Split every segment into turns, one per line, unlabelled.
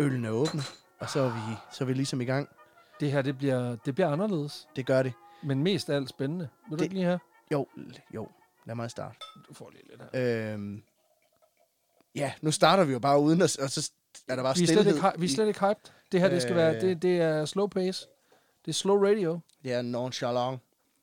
Øllen er åbne, og så er vi, så er vi ligesom i gang.
Det her, det bliver, det bliver anderledes,
Det gør det.
men mest af alt spændende. Vil du
Det-
ikke lige her?
Jo, jo. Lad mig starte.
Du får lige lidt her.
Øhm, ja, nu starter vi jo bare uden, at, og så er der bare
Vi er, slet ikke, vi er slet ikke hyped. Det her, det skal være,
Øh.
det, det er slow pace. Det er slow radio.
Det er nonchalant.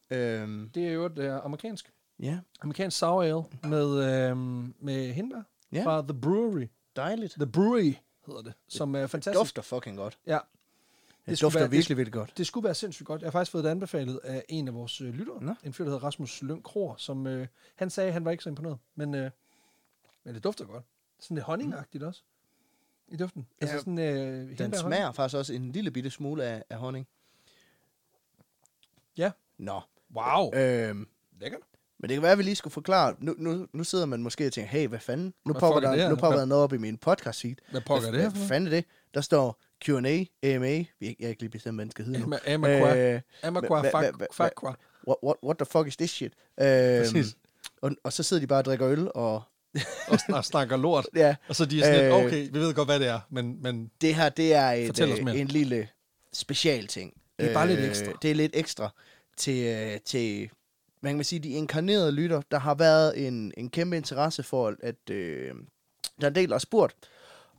Øhm,
Det er jo det er amerikansk.
ja,
Amerikansk sour ale med, øhm, med hindbær
Ja.
fra The Brewery.
dejligt.
The Brewery hedder det, som er fantastisk.
Dufter fucking godt.
Ja,
Det,
Det
det dufter
være- det
virkelig, virkelig godt.
det skulle være sindssygt godt. Jeg har faktisk fået det anbefalet af en af vores øh, lyttere.
Nå.
En fyr, der hedder Rasmus Lyng Kroer, som øh, han sagde, at han var ikke så imponeret. Men, øh, men det dufter godt. Sådan lidt honningagtigt også. I duften. Altså
Ja,
sådan, øh,
Den smager faktisk også en lille bitte smule af, af honning.
Ja.
Nå.
Wow.
Øhm,
Lækkert.
Men det kan være, at vi lige skulle forklare. Nu, nu, nu sidder man måske og tænker, hey, hvad fanden? Nu
Hvad
popper
er det
der,
her?
nu popper
Hvad-
der noget op i min podcast feed.
Hvad pokker er det
Hvad fanden er det? Der står Q&A, AMA. Jeg er ikke lige bestemt, hvad den skal hedde nu.
Ama-.
Øh, hva-
Fakwa.
what, what, what the fuck is this shit? Øhm, og, og så sidder de bare og drikker øl, og
Og sn- og snakker lort.
ja,
Og så de er sådan
Øh,
lidt, okay, vi ved godt, hvad det er, men, men
det her, det er et, øh, en lille special ting.
Det er bare lidt ekstra.
Det er lidt ekstra til, øh, til man kan sige, de inkarnerede lytter. Der har været en, en kæmpe interesse for, at øh, der er en del, der har spurgt,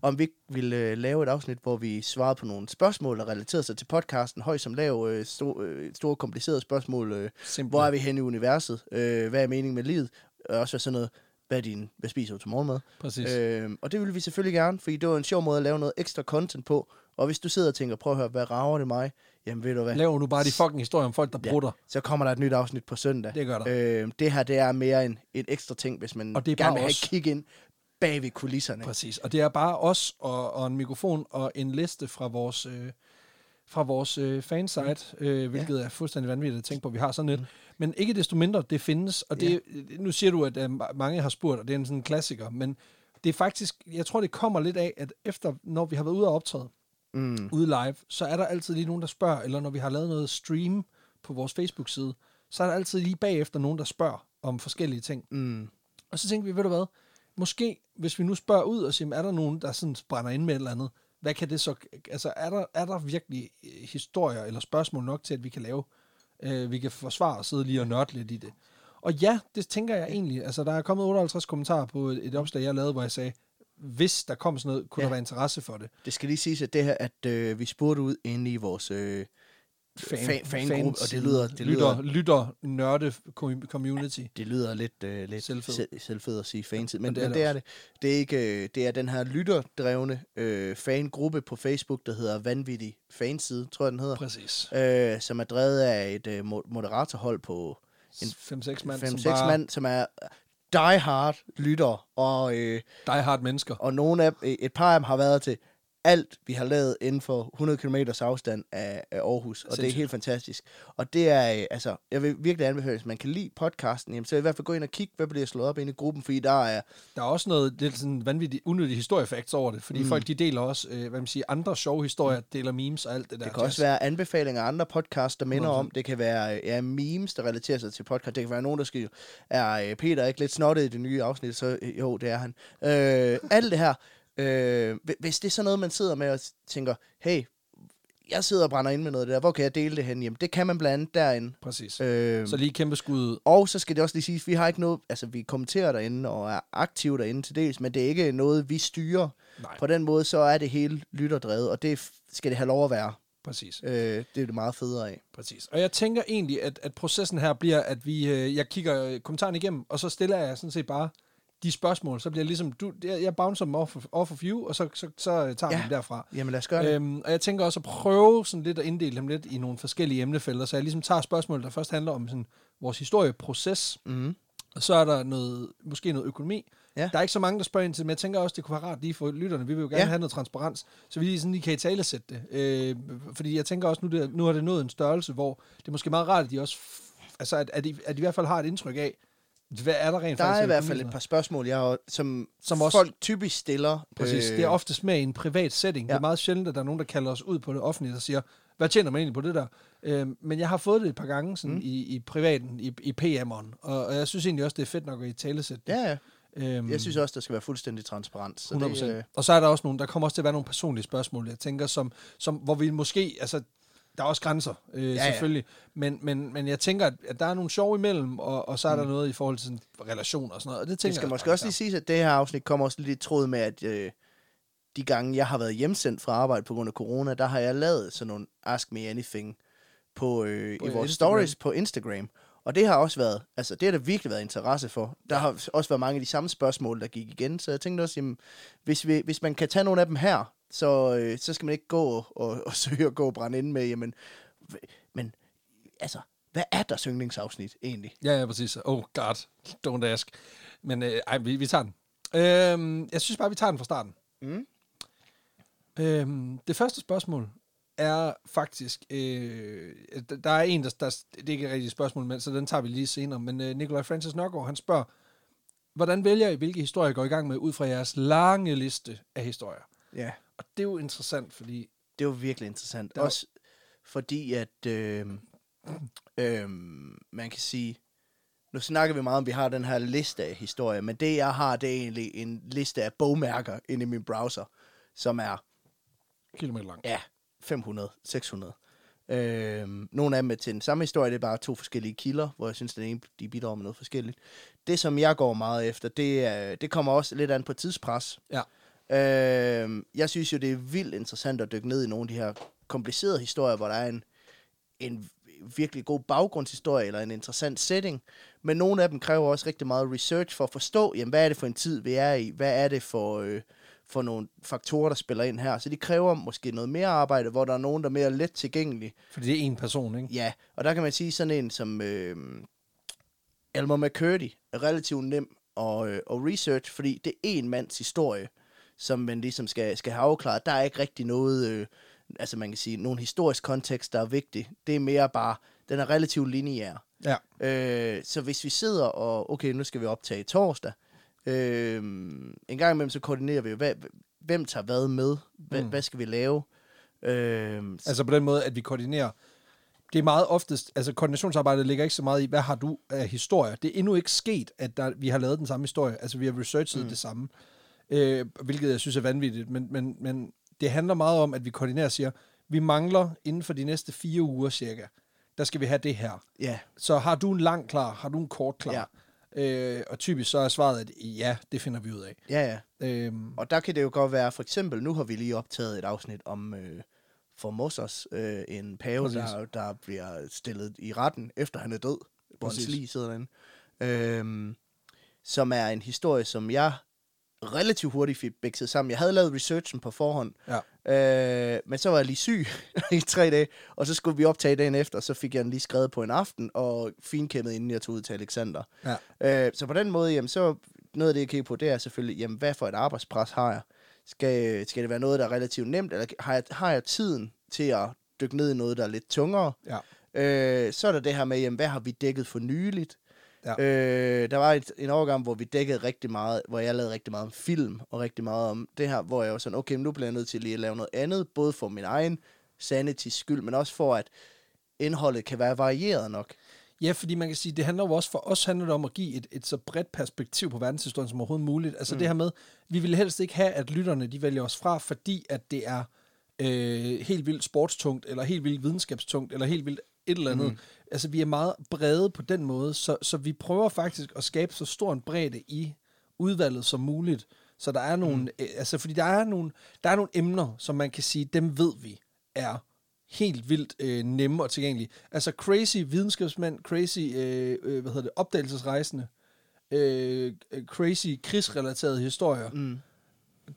om vi ikke ville øh, lave et afsnit, hvor vi svarede på nogle spørgsmål, der relaterede sig til podcasten, høj som lav, øh, sto, øh, store komplicerede spørgsmål. Øh,
simpelthen.
hvor er vi henne i universet? Øh, hvad er meningen med livet? Og også sådan noget, hvad, din, hvad spiser du til morgenmad?
Præcis.
Øh, og det vil vi selvfølgelig gerne, fordi det var en sjov måde at lave noget ekstra content på. Og hvis du sidder og tænker, prøv at høre, hvad rager det mig? Jamen ved du hvad,
Laver nu bare de fucking historier om folk, der
Ja.
brutter.
så kommer der et nyt afsnit på søndag.
Det gør der.
Øh, det her, det er mere en, et ekstra ting, hvis man
Og det er
gerne vil have kig ind bag ved kulisserne.
Præcis. Og det er bare os og, og en mikrofon og en liste fra vores, øh, fra vores øh, fansite, øh, hvilket ja. er fuldstændig vanvittigt at tænke på, at vi har sådan et.
Mm.
Men ikke desto mindre, det findes. Og det, nu siger du, at øh, mange har spurgt, og det er en sådan klassiker, men det er faktisk, jeg tror, det kommer lidt af, at efter, når vi har været ude og optræde,
Mm.
ude live, så er der altid lige nogen, der spørger, eller når vi har lavet noget stream på vores Facebook-side, så er der altid lige bagefter nogen, der spørger om forskellige ting.
Mm.
Og så tænkte vi, ved du hvad, måske hvis vi nu spørger ud og siger, er der nogen, der sådan brænder ind med et eller andet, hvad kan det så, altså er der, er der virkelig øh, historier eller spørgsmål nok til, at vi kan lave, øh, vi kan forsvare og sidde lige og nørde lidt i det. Og ja, det tænker jeg egentlig, altså der er kommet 58 kommentarer på et, et opslag, jeg lavede, hvor jeg sagde, hvis der kom sådan noget, kunne
Ja.
der være interesse for det.
Det skal lige siges, at det her, at øh, vi spurgte ud inde i vores øh, fan, fangruppe, og det lyder, det lyder,
lytter, lytter nørde com- community.
det lyder lidt, øh, lidt
Selvfed.
selvfed. selvfed at sige fantid, men,
Og det er
men
det
det er det. Det er ikke, øh, det er den her lytterdrevne øh, fangruppe på Facebook, der hedder Vanvittig Fanside, tror jeg den hedder,
Præcis.
øh, som er drevet af et øh, mo- moderatorhold på en
5-6 mand,
5-6
som bare
mand, som er die hard lytter, og, øh,
die hard mennesker.
og nogle af, et par af dem har været til alt, vi har lavet inden for 100 km afstand af, af Aarhus, og det er
Sindssygt.
helt fantastisk. Og det er, øh, altså, jeg vil virkelig anbefale, hvis man kan lide podcasten, jamen, så i hvert fald gå ind og kigge, hvad bliver slået op inde i gruppen, fordi der er,
Der er også noget lidt sådan vanvittigt unødige historiefacts over det, fordi
Mm.
mm. folk de deler også, øh, hvad man siger, andre sjove historier, deler memes og alt det der.
det kan også være anbefalinger af andre podcasts, der minder
100%.
om, det kan være øh, ja, memes, der relaterer sig til podcast, det kan være nogen, der skriver, er øh, Peter ikke lidt snottet i det nye afsnit, så jo, det er han. Øh, alt det her, øh, hvi- hvis det er sådan noget, man sidder med og tænker, hey, jeg sidder og brænder ind med noget der, hvor kan jeg dele det hen? Jamen, det kan man blandt andet derinde.
Præcis.
Øh,
Så lige kæmpe skud.
og så skal det også lige siges, vi har ikke noget, altså vi kommenterer derinde og er aktive derinde til dels, men det er ikke noget, vi styrer.
Nej,
På den måde, så er det hele lytterdrevet, og det skal det have lov at være.
præcis.
Øh, det er det meget federe af.
Præcis. Og jeg tænker egentlig, at, at processen her bliver, at vi, øh, jeg kigger kommentaren igennem, og så stiller jeg sådan set bare de spørgsmål. Så bliver jeg ligesom, du, jeg, jeg bouncer dem off of, off of you, og så, så, så øh, tager vi
Ja.
dem derfra.
Jamen lad os gøre det.
Øhm, og jeg tænker også at prøve sådan lidt at inddele dem lidt i nogle forskellige emnefelter, så jeg ligesom tager spørgsmål, der først handler om sådan vores historieproces,
Mm.
og så er der noget, måske noget økonomi.
Ja.
Der er ikke så mange, der spørger ind til det, men jeg tænker også, det kunne være rart lige for lytterne. Vi vil jo gerne
Ja.
have noget transparens, så vi lige, sådan lige kan i tale sætte det. Øh, fordi jeg tænker også, nu, det, nu har det nået en størrelse, hvor det er måske meget rart, at de også, altså at, at, de, at de i hvert fald har et indtryk af, hvad er der rent
Der
faktisk
er i hvert fald et par spørgsmål, jeg har, som,
Som også-
folk typisk stiller.
Præcis. Øh, det er oftest med i en privat setting. Ja. Det er meget sjældent, at der er nogen, der kalder os ud på det offentlige og siger, hvad tjener man egentlig på det der? Øhm, men jeg har fået det et par gange sådan
Mm.
i, i privaten, i, i PM'eren, og, og jeg synes egentlig også, det er fedt nok at i talesæt det.
Ja, ja.
Øhm,
Jeg synes også, der skal være fuldstændig transparent. Så
100%.
det, øh,
Og så er der også nogle, der kommer også til at være nogle personlige spørgsmål, jeg tænker, som, som hvor vi måske, altså, der er også grænser, øh, ja,
ja.
selvfølgelig, Men, men, men jeg tænker, at, der er nogle sjov imellem, og, og så er der noget i forhold til sådan, relationer og sådan noget, og det tænker
det skal
jeg
måske også lige sige, at det her afsnit kommer også lidt i tråd med, at øh, de gange, jeg har været hjemsendt fra arbejde på grund af corona, der har jeg lavet sådan nogle Ask Me Anything på, øh,
På
i vores
Instagram.
stories på Instagram. Og det har også været, altså det har der virkelig været interesse for. Der har også været mange af de samme spørgsmål, der gik igen, så jeg tænkte også, jamen, hvis, vi, hvis man kan tage nogle af dem her, så, øh, så skal man ikke gå og, og, og søge at gå og brænde ind med, jamen, men altså, hvad er der yndlingsafsnit egentlig?
Ja, ja, præcis. Oh god, don't ask. Men øh, ej, vi, vi tager den. Øhm, jeg synes bare, vi tager den fra starten.
Mm.
Øhm, det første spørgsmål er faktisk... Øh, der- er en, der, der... Det er ikke et rigtigt spørgsmål, men, så den tager vi lige senere. Men øh, Nikolaj Francis Nørgaard, han spørger, hvordan vælger I, hvilke historier I går i gang med, ud fra jeres lange liste af historier?
Ja.
Og det er jo interessant, fordi...
det var virkelig interessant.
Der
Også fordi, at øh, øh, man kan sige, nu snakker vi meget om, at vi har den her liste af historier, men det jeg har, det er egentlig en liste af bogmærker inde i min browser, som er,
Kilometer lang.
ja, 500, 600. Øh, nogle af dem er til den samme historie, det er bare to forskellige kilder, hvor jeg synes, den ene, de bidrager med noget forskelligt. Det, som jeg går meget efter, det, er, det kommer også lidt an på tidspres.
Ja.
Øh, jeg synes jo, det er vildt interessant at dykke ned i nogle af de her komplicerede historier, hvor der er en, en virkelig god baggrundshistorie eller en interessant setting. Men nogle af dem kræver også rigtig meget research for at forstå, jamen, hvad er det for en tid, vi er i? Hvad er det for, øh, for nogle faktorer, der spiller ind her? Så de kræver måske noget mere arbejde, hvor der er nogen, der er mere let tilgængelige.
Fordi det er en person, ikke?
Ja, og der kan man sige sådan en som øh, Elmer McCurdy er relativt nem at, øh, at research, fordi det er en mands historie, som man ligesom skal, skal have afklaret. Der er ikke rigtig noget, øh, altså man kan sige, nogen historisk kontekst, der er vigtig. Det er mere bare, den er relativt lineær.
Ja.
Øh, så hvis vi sidder og, okay, nu skal vi optage torsdag, øh, en gang imellem så koordinerer vi, jo, hvad, hvem tager hvad med, hvad,
Mm.
hvad skal vi lave? Øh,
Altså på den måde, at vi koordinerer. Det er meget oftest, altså koordinationsarbejdet ligger ikke så meget i, hvad har du af historier. Det er endnu ikke sket, at der, vi har lavet den samme historie. Altså vi har researchet mm. det samme, øh, hvilket jeg synes er vanvittigt. Men, men, men det handler meget om, at vi koordinerer og siger, vi mangler inden for de næste fire uger cirka, der skal vi have det her.
ja,
Så har du en lang klar, har du en kort klar?
Ja.
Øh, og typisk så er svaret, at ja, det finder vi ud af.
ja, ja.
Øhm,
Og der kan det jo godt være, for eksempel, nu har vi lige optaget et afsnit om øh, Formosos, øh, en pave,
Præcis.
der, der bliver stillet i retten, efter han er død, hvor hans lige sidder derinde. Øhm, som er en historie, som jeg relativt hurtigt fik bækset sammen. Jeg havde lavet researchen på forhånd,
ja.
Øh, men så var jeg lige syg i tre dage, og så skulle vi optage dagen efter, og så fik jeg den lige skrevet på en aften, og finkæmmet, inden jeg tog ud til Alexander.
Ja.
Øh, så på den måde, jamen, så noget af det, jeg kigger på, det er selvfølgelig, jamen, hvad for et arbejdspres har jeg? Skal, skal det være noget, der er relativt nemt, eller har jeg, har jeg tiden til at dykke ned i noget, der er lidt tungere?
Ja.
Øh, så er der det her med, jamen, hvad har vi dækket for nyligt?
Ja.
Øh, der var et, en overgang, hvor vi dækkede rigtig meget, hvor jeg lavede rigtig meget om film, og rigtig meget om det her, hvor jeg var sådan, okay, men nu bliver jeg nødt til lige at lave noget andet, både for min egen sanities skyld, men også for, at indholdet kan være varieret nok.
Ja, fordi man kan sige, det handler jo også for os handler det om at give et, et så bredt perspektiv på verdenshistorien som overhovedet muligt. Altså mm. det her med, vi vil helst ikke have, at lytterne de vælger os fra, fordi at det er øh, helt vildt sportstungt, eller helt vildt videnskabstungt, eller helt vildt et eller andet. Mm. Altså vi er meget brede på den måde, så, så vi prøver faktisk at skabe så stor en bredde i udvalget som muligt. Så der er nogle, mm. øh, altså fordi der er nogle, der er nogle emner, som man kan sige, dem ved vi er helt vildt øh, nemme og tilgængelige. Altså crazy videnskabsmænd, crazy, øh, øh, hvad hedder det, opdagelsesrejsende, øh, øh, crazy krigsrelaterede historier.
Mm.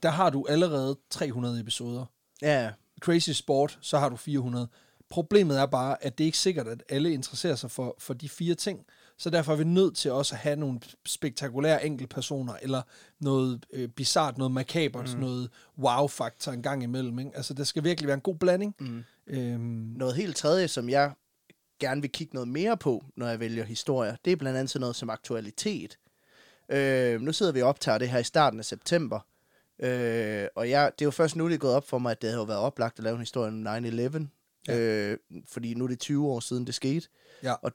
Der har du allerede 300 episoder.
Ja,
Crazy sport, så har du 400. Problemet er bare, at det er ikke sikkert, at alle interesserer sig for, for de fire ting. Så derfor er vi nødt til også at have nogle spektakulære enkeltpersoner, eller noget øh, bizart, noget makabert, mm. noget wow-faktor en gang imellem. Ikke? Altså, der skal virkelig være en god blanding.
Mm.
Øhm,
Noget helt tredje, som jeg gerne vil kigge noget mere på, når jeg vælger historier, det er blandt andet sådan noget som aktualitet. Øh, nu sidder vi og optager det her i starten af september, øh, og jeg, det er jo først nu, det er gået op for mig, at det jo været oplagt at lave en historie om 9-11,
Ja.
øh, fordi nu er det 20 år siden, det skete.
Ja.
Og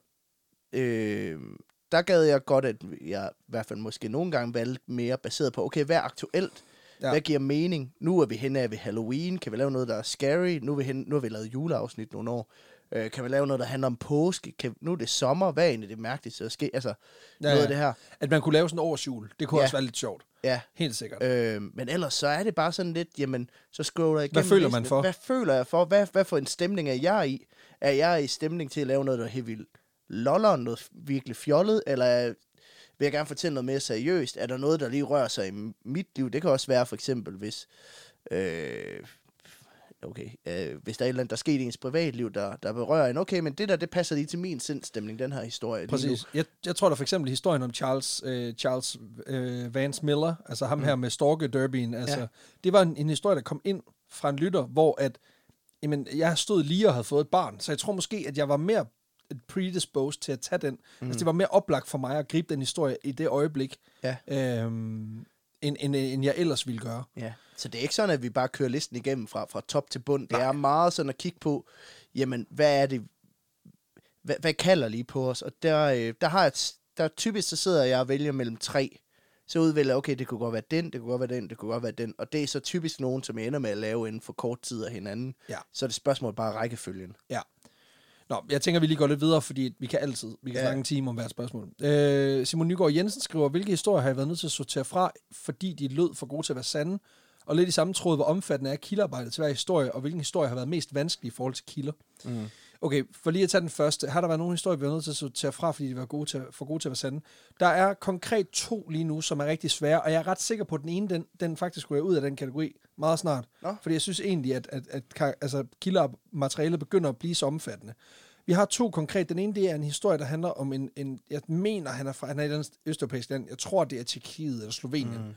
øh, der gad jeg godt, at jeg i hvert fald måske nogle gange valgte mere baseret på, okay, hvad er aktuelt?
Ja.
Hvad giver mening? Nu er vi henne af ved Halloween. Kan vi lave noget, der er scary? Nu er vi, hen, nu har vi lavet juleafsnit nogle år. Øh, kan vi lave noget, der handler om påske? Kan, nu er det sommer. Hvad er egentlig det mærkeligste, der sker? Altså,
Ja,
noget
ja.
af det her.
At man kunne lave sådan en årsjul, det kunne. Ja. også være lidt sjovt.
Ja.
Helt sikkert.
Øh, men ellers så er det bare sådan lidt, jamen, så scroller jeg igennem
føler
listen.
man for?
Hvad føler jeg for? Hvad, hvad for en stemning er jeg i? Er jeg i stemning til at lave noget, der er helt vildt loller, noget virkelig fjollet, eller er- vil jeg gerne fortælle noget mere seriøst? Er der noget, der lige rører sig i mit liv? Det kan også være for eksempel, hvis... Øh, okay, øh, hvis der er et eller andet, der er sket i ens privatliv, der, der berører en, okay, men det der, det passer lige til min sindstemning, den her historie.
Præcis. Jeg, jeg tror da for eksempel historien om Charles, øh, Charles øh, Vance Miller, altså ham mm. her med Storke Derbyen, altså, ja.
Ja.
det var en, en historie, der kom ind fra en lytter, hvor at, jamen, jeg stod lige og havde fået et barn, så jeg tror måske, at jeg var mere predisposed til at tage den. Mm. Altså, det var mere oplagt for mig at gribe den historie i det øjeblik,
Ja.
øhm, end, end, end jeg ellers ville gøre.
Ja, så det er ikke sådan, at vi bare kører listen igennem fra, fra top til bund. Det er meget sådan at kigge på, jamen, hvad er det, hvad, hvad kalder lige på os? Og der, øh, der har jeg, et- der typisk, så sidder jeg og vælger mellem tre. Så udvælger jeg, okay, det kunne godt være den, det kunne godt være den, det kunne godt være den. Og det er så typisk nogen, som jeg ender med at lave inden for kort tid af hinanden.
Ja.
Så er det spørgsmål bare rækkefølgen.
Ja. Nå, jeg tænker, vi lige går lidt videre, fordi vi kan altid, vi kan ja. Snakke en time om hvert spørgsmål. Øh, Simon Nygaard Jensen skriver, hvilke historier har jeg været nødt til at sortere fra, fordi de lød for gode til at være sande? Og lidt i samme tråd, hvor omfattende er kildearbejdet til hver historie, og hvilken historie har været mest vanskelig i forhold til kilder?
Mm.
Okay, for lige at tage den første. Har der været nogle historier, vi været nødt til at sortere fra, fordi de var gode til, for gode til at være sande? Der er konkret to lige nu, som er rigtig svære, og jeg er ryjeg sikker på, at den ene, den, den faktisk ryger ud af den kategori meget snart.
Nå.
Fordi jeg synes egentlig, at, at, at kar- altså, kildermaterialet begynder at blive så omfattende. Vi har to konkret. Den ene, det er en historie, der handler om en, en jeg mener, han er fra han er eller andet østeuropæisk land. Jeg tror, det er Tjekkiet eller Slovenien. Mm.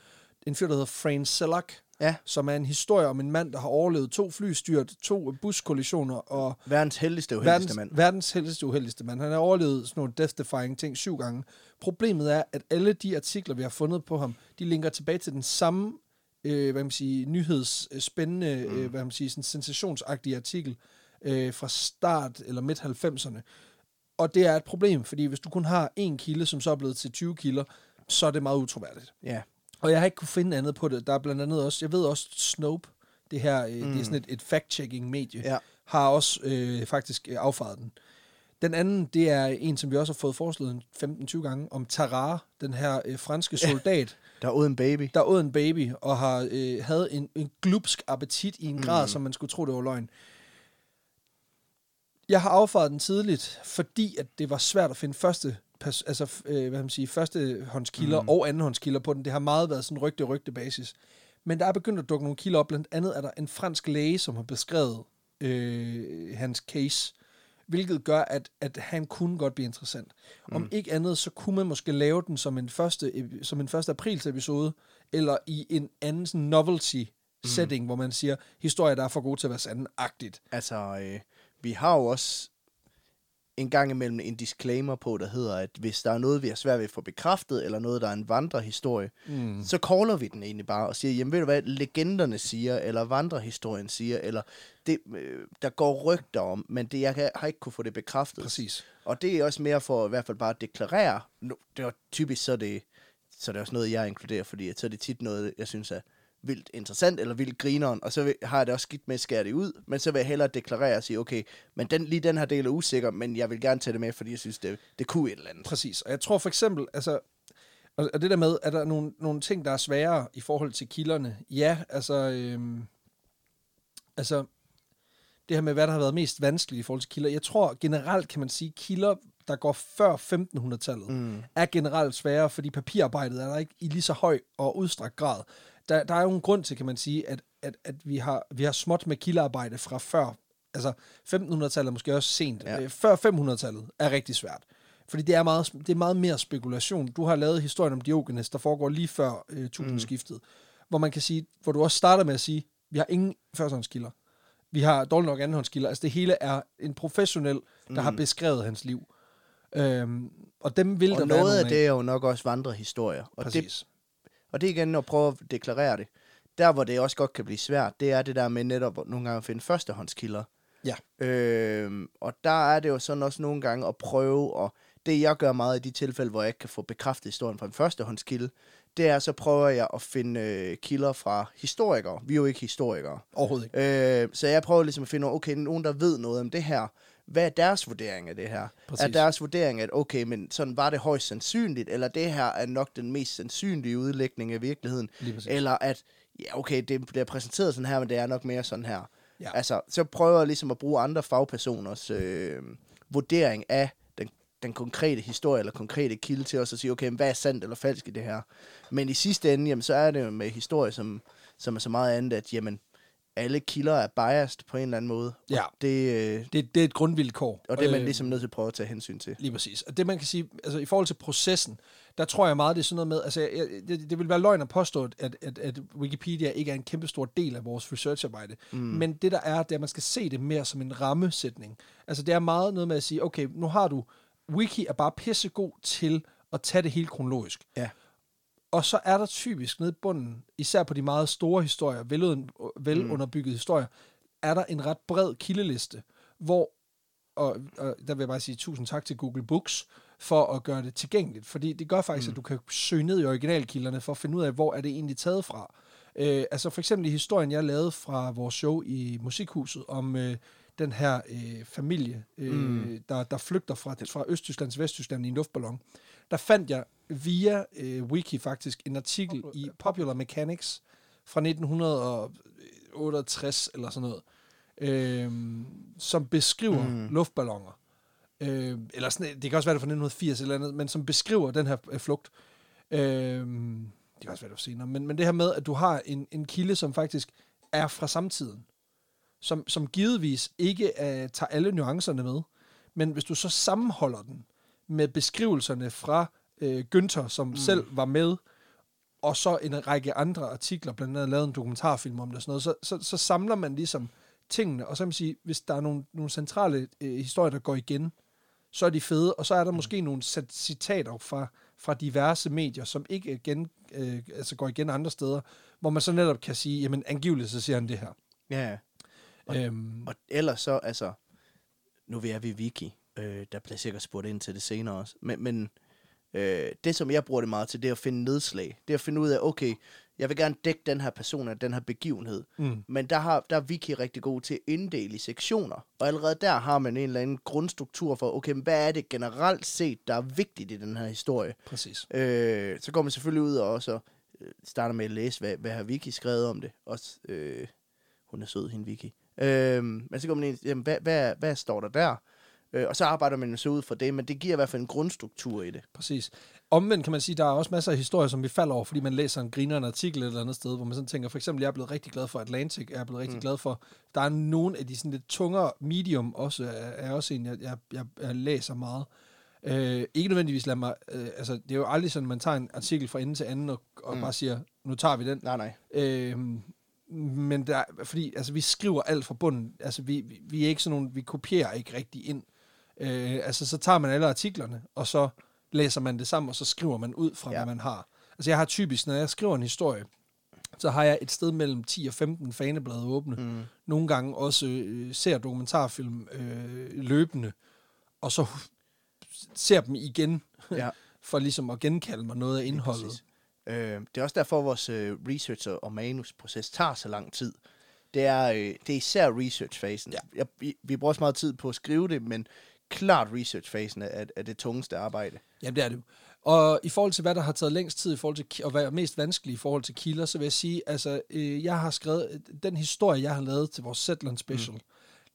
En fyr, der hedder Fran Selak,
Ja,
som er en historie om en mand, der har overlevet to flystyrt, to buskollisioner og
verdens heldigste og heldigste
verdens,
mand.
verdens heldigste uheldigste mand. Han har overlevet sådan nogle death-defying ting syv gange. Problemet er, at alle de artikler, vi har fundet på ham, de linker tilbage til den samme øh, hvad man siger, nyhedsspændende, mm. øh, hvad man siger, sådan sensationsagtige artikel øh, fra start eller midt 90'erne. Og det er et problem, fordi hvis du kun har en kilde, som så er blevet til 20 kilder, så er det meget utroværdigt.
Ja.
Og jeg har ikke kunne finde andet på det. Der er blandt andet også, jeg ved også, Snope, det her, øh, mm. det er sådan et, et fact-checking-medie,
Ja.
har også øh, faktisk øh, affaret den. Den anden, det er en, som vi også har fået foreslået en 15-20 gange, om Tarar, den her øh, franske soldat,
Der er uden baby.
der åd en baby, og har øh, havde en, en glupsk appetit i en grad,
Mm.
som man skulle tro, det var løgn. Jeg har affaret den tidligt, fordi at det var svært at finde første, pas, altså, øh, hvad man sige, første håndskilder mm.
Mm.
og andenhåndskilder på den. Det har meget været sådan rygte-rygte basis. Men der er begyndt at dukke nogle kilder op. Blandt andet er der en fransk læge, som har beskrevet øh, hans case, hvilket gør, at, at han kunne godt blive interessant. Mm. Om ikke andet, så kunne man måske lave den som en første, som en første aprils episode, eller i en anden sådan novelty setting, mm. hvor man siger, historier, der er for gode til at være sande-agtigt.
Altså, øh, vi har jo også en gang imellem en disclaimer på, der hedder, at hvis der er noget, vi har svært ved at få bekræftet, eller noget, der er en vandrehistorie,
Mm.
så caller vi den egentlig bare og siger, jamen ved du hvad, legenderne siger, eller vandrehistorien siger, eller det, øh, der går rygter om, men det, jeg kan, har ikke kunne få det bekræftet.
Præcis.
Og det er også mere for i hvert fald bare at deklarere. Det var typisk så er det, så er det også noget, jeg inkluderer, fordi at så er det tit noget, jeg synes er vildt interessant eller vildt grineren, og så vil, har jeg det også skidt med at skære det ud, men så vil jeg hellere deklarere og sige, okay, men den, lige den her del er usikker, men jeg vil gerne tage det med, fordi jeg synes, det, det kunne et eller andet.
Præcis. Og jeg tror for eksempel, altså, og det der med, er der nogle, nogle ting, der er sværere i forhold til kilderne? Ja, altså, øhm, altså, det her med, hvad der har været mest vanskeligt i forhold til kilder. Jeg tror generelt, kan man sige, kilder, der går før 1500-tallet,
Mm.
er generelt sværere, fordi papirarbejdet er der ikke i lige så høj og udstrakt grad. Der, der er jo en grund til, kan man sige, at, at, at vi, har, vi har småt med kildearbejde fra før. Altså 1500-tallet er måske også sent.
Ja.
Ja. Før 500-tallet er rigtig svært. Fordi det er, meget, det er meget mere spekulation. Du har lavet historien om Diogenes, der foregår lige før øh, tusindskiftet. Mm. Hvor man kan sige, hvor du også starter med at sige, vi har ingen førstehåndskilder. Vi har dårligt nok andenhåndskilder. Altså det hele er en professionel, der mm. har beskrevet hans liv. Øhm, og dem vil der
Og
være
noget af det er jo nok også vandrehistorier. Og det,
Præcis.
Og det er igen at prøve at deklarere det. Der, hvor det også godt kan blive svært, det er det der med netop nogle gange at finde førstehåndskilder.
Ja.
Øhm, og der er det jo sådan også nogle gange at prøve at det jeg gør meget i de tilfælde, hvor jeg ikke kan få bekræftet historien fra en førstehåndskilde, det er, så prøver jeg at finde øh, kilder fra historikere. Vi er jo ikke historikere.
Overhovedet ikke.
Øh, så jeg prøver ligesom at finde, okay, nogen, der ved noget om det her. Hvad er deres vurdering af det her?
Præcis.
Er deres vurdering, at okay, men sådan var det højst sandsynligt, eller det her er nok den mest sandsynlige udlægning af virkeligheden? Eller at, ja okay, det bliver præsenteret sådan her, men det er nok mere sådan her.
Ja.
Altså, så prøver jeg ligesom at bruge andre fagpersoners øh, vurdering af den, den konkrete historie eller konkrete kilde til os at sige, okay, men hvad er sandt eller falsk i det her? Men i sidste ende, jamen, så er det jo med historie, som, som er så meget andet, at jamen, alle kilder er biased på en eller anden måde.
Ja.
Og det, øh,
Det, det er et grundvilkår.
og det er man
Øh,
ligesom nødt til at prøve at tage hensyn til.
Lige præcis. Og det man kan sige, altså i forhold til processen, der tror jeg meget, det er sådan noget med, altså jeg- det, det vil være løgn at påstå, at, at, at Wikipedia ikke er en kæmpe stor del af vores researcharbejde. Mm. Men det der er, det er, at man skal se det mere som en rammesætning. Altså det er meget noget med at sige, okay, nu har du, Wiki er bare pissegod til at tage det helt kronologisk.
Ja.
Og så er der typisk nede i bunden, især på de meget store historier, velud- velunderbyggede historier, er der en ret bred kildeliste, hvor, og, og der vil jeg bare sige tusind tak til Google Books, for at gøre det tilgængeligt. Fordi det gør faktisk, mm. at du kan søge ned i originalkilderne for at finde ud af, hvor er det egentlig taget fra. Øh, altså for eksempel i historien, jeg lavede fra vores show i Musikhuset, om øh, den her øh, familie, øh, mm. der, der flygter fra, fra Østtyskland til Vesttyskland i en luftballon. Der fandt jeg via øh, Wiki faktisk en artikel i Popular Mechanics fra 1968 eller sådan noget, øh, som beskriver mm. luftballoner. Øh, eller sådan, det kan også være det fra 1980 eller andet, men som beskriver den her øh, flugt. Øh, det kan også være det var senere, men, men det her med, at du har en, en kilde, som faktisk er fra samtiden, som, som givetvis ikke uh, tager alle nuancerne med, men hvis du så sammenholder den med beskrivelserne fra øh, Günther, som mm. selv var med, og så en række andre artikler, blandt andet lavet en dokumentarfilm om det og sådan noget, så, så, så samler man ligesom tingene, og så kan man sige, hvis der er nogle, nogle centrale øh, historier, der går igen, så er de fede, og så er der mm. måske nogle cit- citater fra, fra diverse medier, som ikke igen, øh, altså går igen andre steder, hvor man så netop kan sige, jamen angiveligt så siger han det her.
Ja, Og-
Øhm,
og ellers så, altså, nu er vi Wiki, øh, der bliver sikkert spurgt ind til det senere også, men, men øh, det, som jeg bruger det meget til, det er at finde nedslag. Det er at finde ud af, okay, jeg vil gerne dække den her person af den her begivenhed.
Mm.
Men der, har, der er Wiki rigtig god til at inddele i sektioner. Og allerede der har man en eller anden grundstruktur for, okay, men hvad er det generelt set, der er vigtigt i den her historie?
præcis.
Øh, så går man selvfølgelig ud og også øh, starter med at læse, hvad, hvad har Vicky skrevet om det. Også, øh, hun er sød, hende Vicky. Øh, men så går man ind, jamen, hvad, hvad, hvad står der der? Øh, og så arbejder man så ud fra det, men det giver i hvert fald en grundstruktur i det.
Præcis. Omvendt kan man sige, der er også masser af historier, som vi falder over, fordi man læser en grinerende artikel et eller andet sted, hvor man sådan tænker, for eksempel, jeg er blevet rigtig glad for Atlantic, jeg er blevet rigtig mm. glad for, der er nogle af de sådan lidt tungere medium, også er, er også en, jeg, jeg, jeg, jeg læser meget. Øh, ikke nødvendigvis lade mig, øh, altså det er jo aldrig sådan, man tager en artikel fra ende til anden og, og mm. bare siger, nu tager vi den.
Nej, nej.
Øh, men der, fordi altså, vi skriver alt fra bunden. Altså, vi, vi, vi er ikke sådan nogle, vi kopierer ikke rigtig ind. Øh, altså, så tager man alle artiklerne, og så læser man det sammen, og så skriver man ud fra, ja. Hvad man har. Altså, jeg har typisk, når jeg skriver en historie, så har jeg et sted mellem 10 og 15 faneblade åbne. Mm. Nogle gange også øh, ser dokumentarfilm øh, løbende, og så ser dem igen,
Ja.
for ligesom at genkalde mig noget af indholdet.
Præcis. Øh, det er også derfor, vores øh, research og- og manusproces tager så lang tid. Det er, øh, det er især researchfasen.
Ja.
Jeg, vi, vi bruger også meget tid på at skrive det, men klart researchfasen er, er det tungeste arbejde.
Jamen, det er det. Og i forhold til, hvad der har taget længst tid, i forhold til, og hvad er mest vanskeligt i forhold til kilder, så vil jeg sige, altså, øh, jeg har skrevet, den historie, jeg har lavet til vores Zetland Special, mm.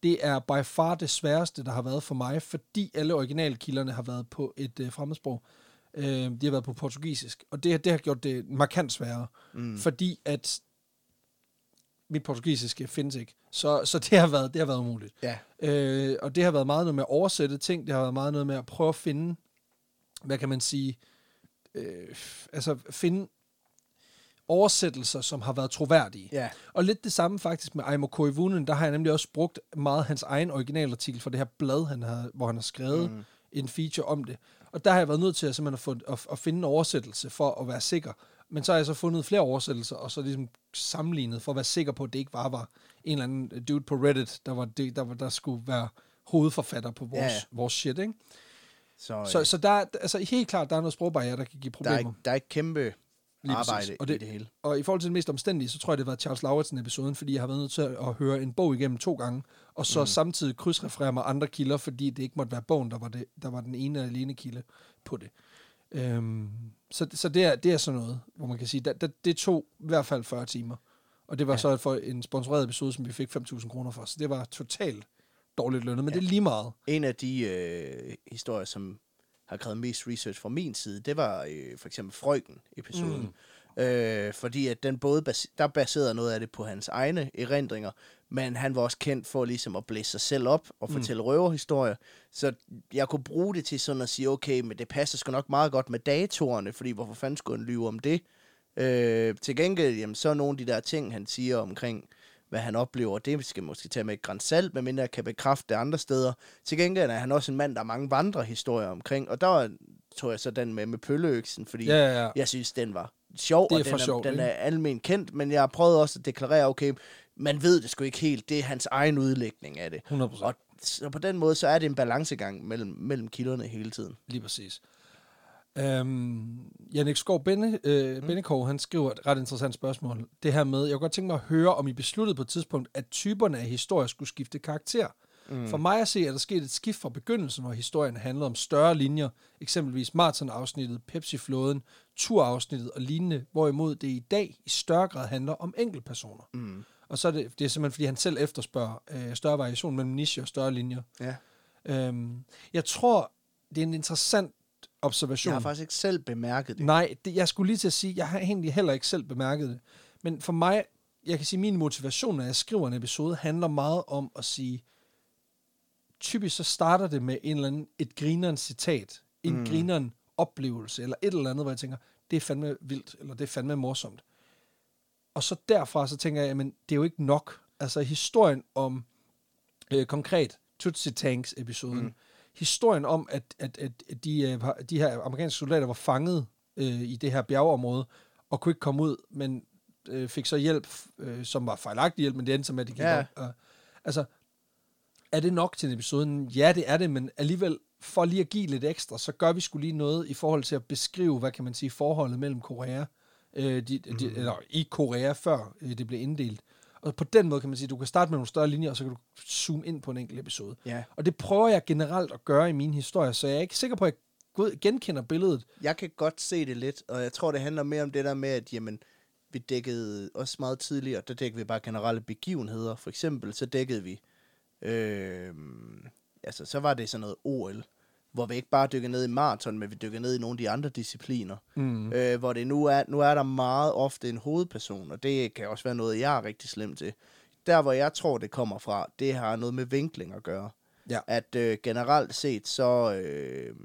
det er by far det sværeste, der har været for mig, fordi alle originalkilderne har været på et øh, fremmedsprog. Øh, de har været på portugisisk, og det, det har gjort det markant sværere, mm. fordi at mit portugisiske findes ikke. Så, så det, har været, det har været umuligt.
Ja.
Øh, og det har været meget noget med at oversætte ting, det har været meget noget med at prøve at finde, hvad kan man sige, øh, altså finde oversættelser, som har været troværdige.
Ja.
Og lidt det samme faktisk med Aimo Koivunen, der har jeg nemlig også brugt meget hans egen originalartikel for det her blad, han har, hvor han har skrevet mm. en feature om det. Og der har jeg været nødt til at, simpelthen at, få, at, at finde en oversættelse for at være sikker. Men så har jeg så fundet flere oversættelser, og så ligesom sammenlignet for at være sikker på, at det ikke bare var en eller anden dude på Reddit, der, var det, der, var, der skulle være hovedforfatter på vores,
Ja,
vores shit, ikke?
Så,
Så,
øh,
så der er altså helt klart, der er noget sprogbarriere, der kan give
der, er,
problemer.
der er ikke kæmpe
Lige præcis.
arbejde
Og det-
i det hele.
Og i forhold til det mest omstændige, så tror jeg, det har været Charles Lauritsen-episoden, fordi jeg har været nødt til at høre en bog igennem to gange, og så mm. samtidig krydsreferere med andre kilder, fordi det ikke måtte være bogen, der var, det, der var den ene og alene kilde på det. Øhm, så så det, er, det er sådan noget, hvor man kan sige, det, det, det tog i hvert fald 40 timer. Og det var ja. så for en sponsoreret episode, som vi fik 5.000 kroner for, så det var totalt dårligt lønnet, men ja. det er lige meget.
En af de øh, historier, som har krævet mest research fra min side, det var øh, for eksempel Frøken-episoden. Mm. Øh, fordi at den både bas- der baserede noget af det på hans egne erindringer, men han var også kendt for ligesom at blæse sig selv op og fortælle mm. røverhistorier. Så jeg kunne bruge det til sådan at sige, okay, men det passer sgu nok meget godt med datorerne, fordi hvorfor fanden skulle han lyve om det? Øh, til gengæld, jamen, så er nogle af de der ting, han siger omkring, hvad han oplever, det skal måske tage med et græns salt, medmindre jeg kan bekræfte det andre steder. Til gengæld er han også en mand, der har mange vandrehistorier omkring, og der tog jeg så den med med pølleøksen, fordi
Ja, ja, ja.
jeg synes, den var sjov,
Det er
og den, er,
sjovt,
den
ikke?
er almen kendt, men jeg har prøvet også at deklarere, okay, man ved det sgu ikke helt, det er hans egen udlægning af det.
100%.
Og så på den måde, så er det en balancegang mellem, mellem kilderne hele tiden.
Lige præcis. Øhm, Jannik Skov Benne, øh, mm. Bennekov, han skriver et ret interessant spørgsmål. Det her med, jeg kunne godt tænke mig at høre, om I besluttede på et tidspunkt, at typerne af historier skulle skifte karakter. Mm. For mig at se, er der sket et skift fra begyndelsen, hvor historien handlede om større linjer, eksempelvis Martin-afsnittet, Pepsi-flåden, Tur-afsnittet og lignende, hvorimod det i dag i større grad handler om enkeltpersoner.
Mm.
Og så er det, det er simpelthen, fordi han selv efterspørger øh, større variation mellem niche og større linjer.
Ja.
Øhm, jeg tror, det er en interessant observation.
Jeg har faktisk ikke selv bemærket det.
Nej, det, jeg skulle lige til at sige, jeg har egentlig heller ikke selv bemærket det. Men for mig, jeg kan sige, min motivation, når jeg skriver en episode, handler meget om at sige, typisk så starter det med en eller anden, et grineren citat, en mm. grineren oplevelse, eller et eller andet, hvor jeg tænker, det er fandme vildt, eller det er fandme morsomt. Og så derfra, så tænker jeg, men det er jo ikke nok. Altså historien om, øh, konkret, Tootsie Tanks episoden, mm. historien om, at, at, at de, øh, de her amerikanske soldater var fanget øh, i det her bjergeområde, og kunne ikke komme ud, men øh, fik så hjælp, øh, som var fejlagtig hjælp, men det endte som, at de gik
Ja.
op. Og, altså, er det nok til en episode? Ja, det er det, men alligevel, for lige at give lidt ekstra, så gør vi skulle lige noget i forhold til at beskrive, hvad kan man sige, forholdet mellem Korea, øh, de, de,
Mhm.
eller i Korea, før øh, det blev inddelt. Og på den måde kan man sige, du kan starte med nogle større linjer, og så kan du zoome ind på en enkelt episode.
Ja.
Og det prøver jeg generelt at gøre i mine historier, så jeg er ikke sikker på, at jeg genkender billedet.
Jeg kan godt se det lidt, og jeg tror, det handler mere om det der med, at jamen, vi dækkede også meget tidligere, der dækkede vi bare generelle begivenheder. For eksempel, så dækkede vi, øh, altså så var det sådan noget OL, hvor vi ikke bare dykker ned i maraton, men vi dykker ned i nogle af de andre discipliner.
Mm.
Øh, hvor det nu er, nu er der meget ofte en hovedperson, og det kan også være noget, jeg er rigtig slem til. Der, hvor jeg tror, det kommer fra, det har noget med vinkling at gøre.
Ja.
At øh, generelt set, så øh,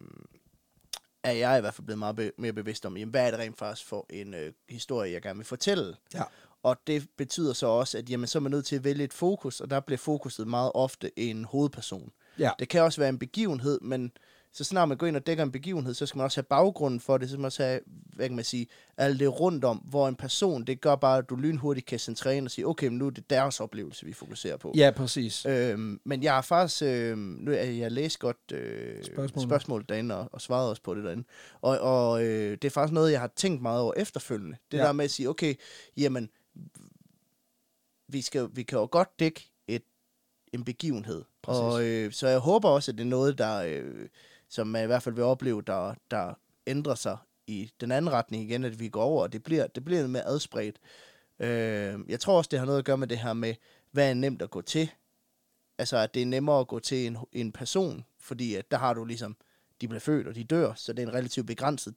er jeg i hvert fald blevet meget be- mere bevidst om, jamen, hvad er det rent faktisk for en øh, historie, jeg gerne vil fortælle.
Ja.
Og det betyder så også, at jamen, så er man nødt til at vælge et fokus, og der bliver fokuset meget ofte en hovedperson.
Ja.
Det kan også være en begivenhed, men så snart man går ind og dækker en begivenhed, så skal man også have baggrunden for det, så skal man også have, hvad kan man sige, alt det rundt om, hvor en person, det gør bare, at du lynhurtigt kan centrere ind og sige, okay, men nu er det deres oplevelse, vi fokuserer på.
Ja, præcis.
Øhm, men jeg har faktisk, øhm, nu er jeg læst godt øh, spørgsmål derinde, og, og svaret også på det derinde. Og, og øh, det er faktisk noget, jeg har tænkt meget over efterfølgende. Det
ja.
der med at sige, okay, jamen, vi, skal, vi kan jo godt dække et, en begivenhed.
Præcis.
Og, øh, så jeg håber også, at det er noget, der, øh, som man i hvert fald vil opleve, der, der ændrer sig i den anden retning igen, at vi går over, og det bliver, det bliver lidt mere adspredt. Øh, jeg tror også, det har noget at gøre med det her med, hvad er nemt at gå til. Altså, at det er nemmere at gå til en, en person, fordi at der har du ligesom, de bliver født, og de dør, så det er en relativt begrænset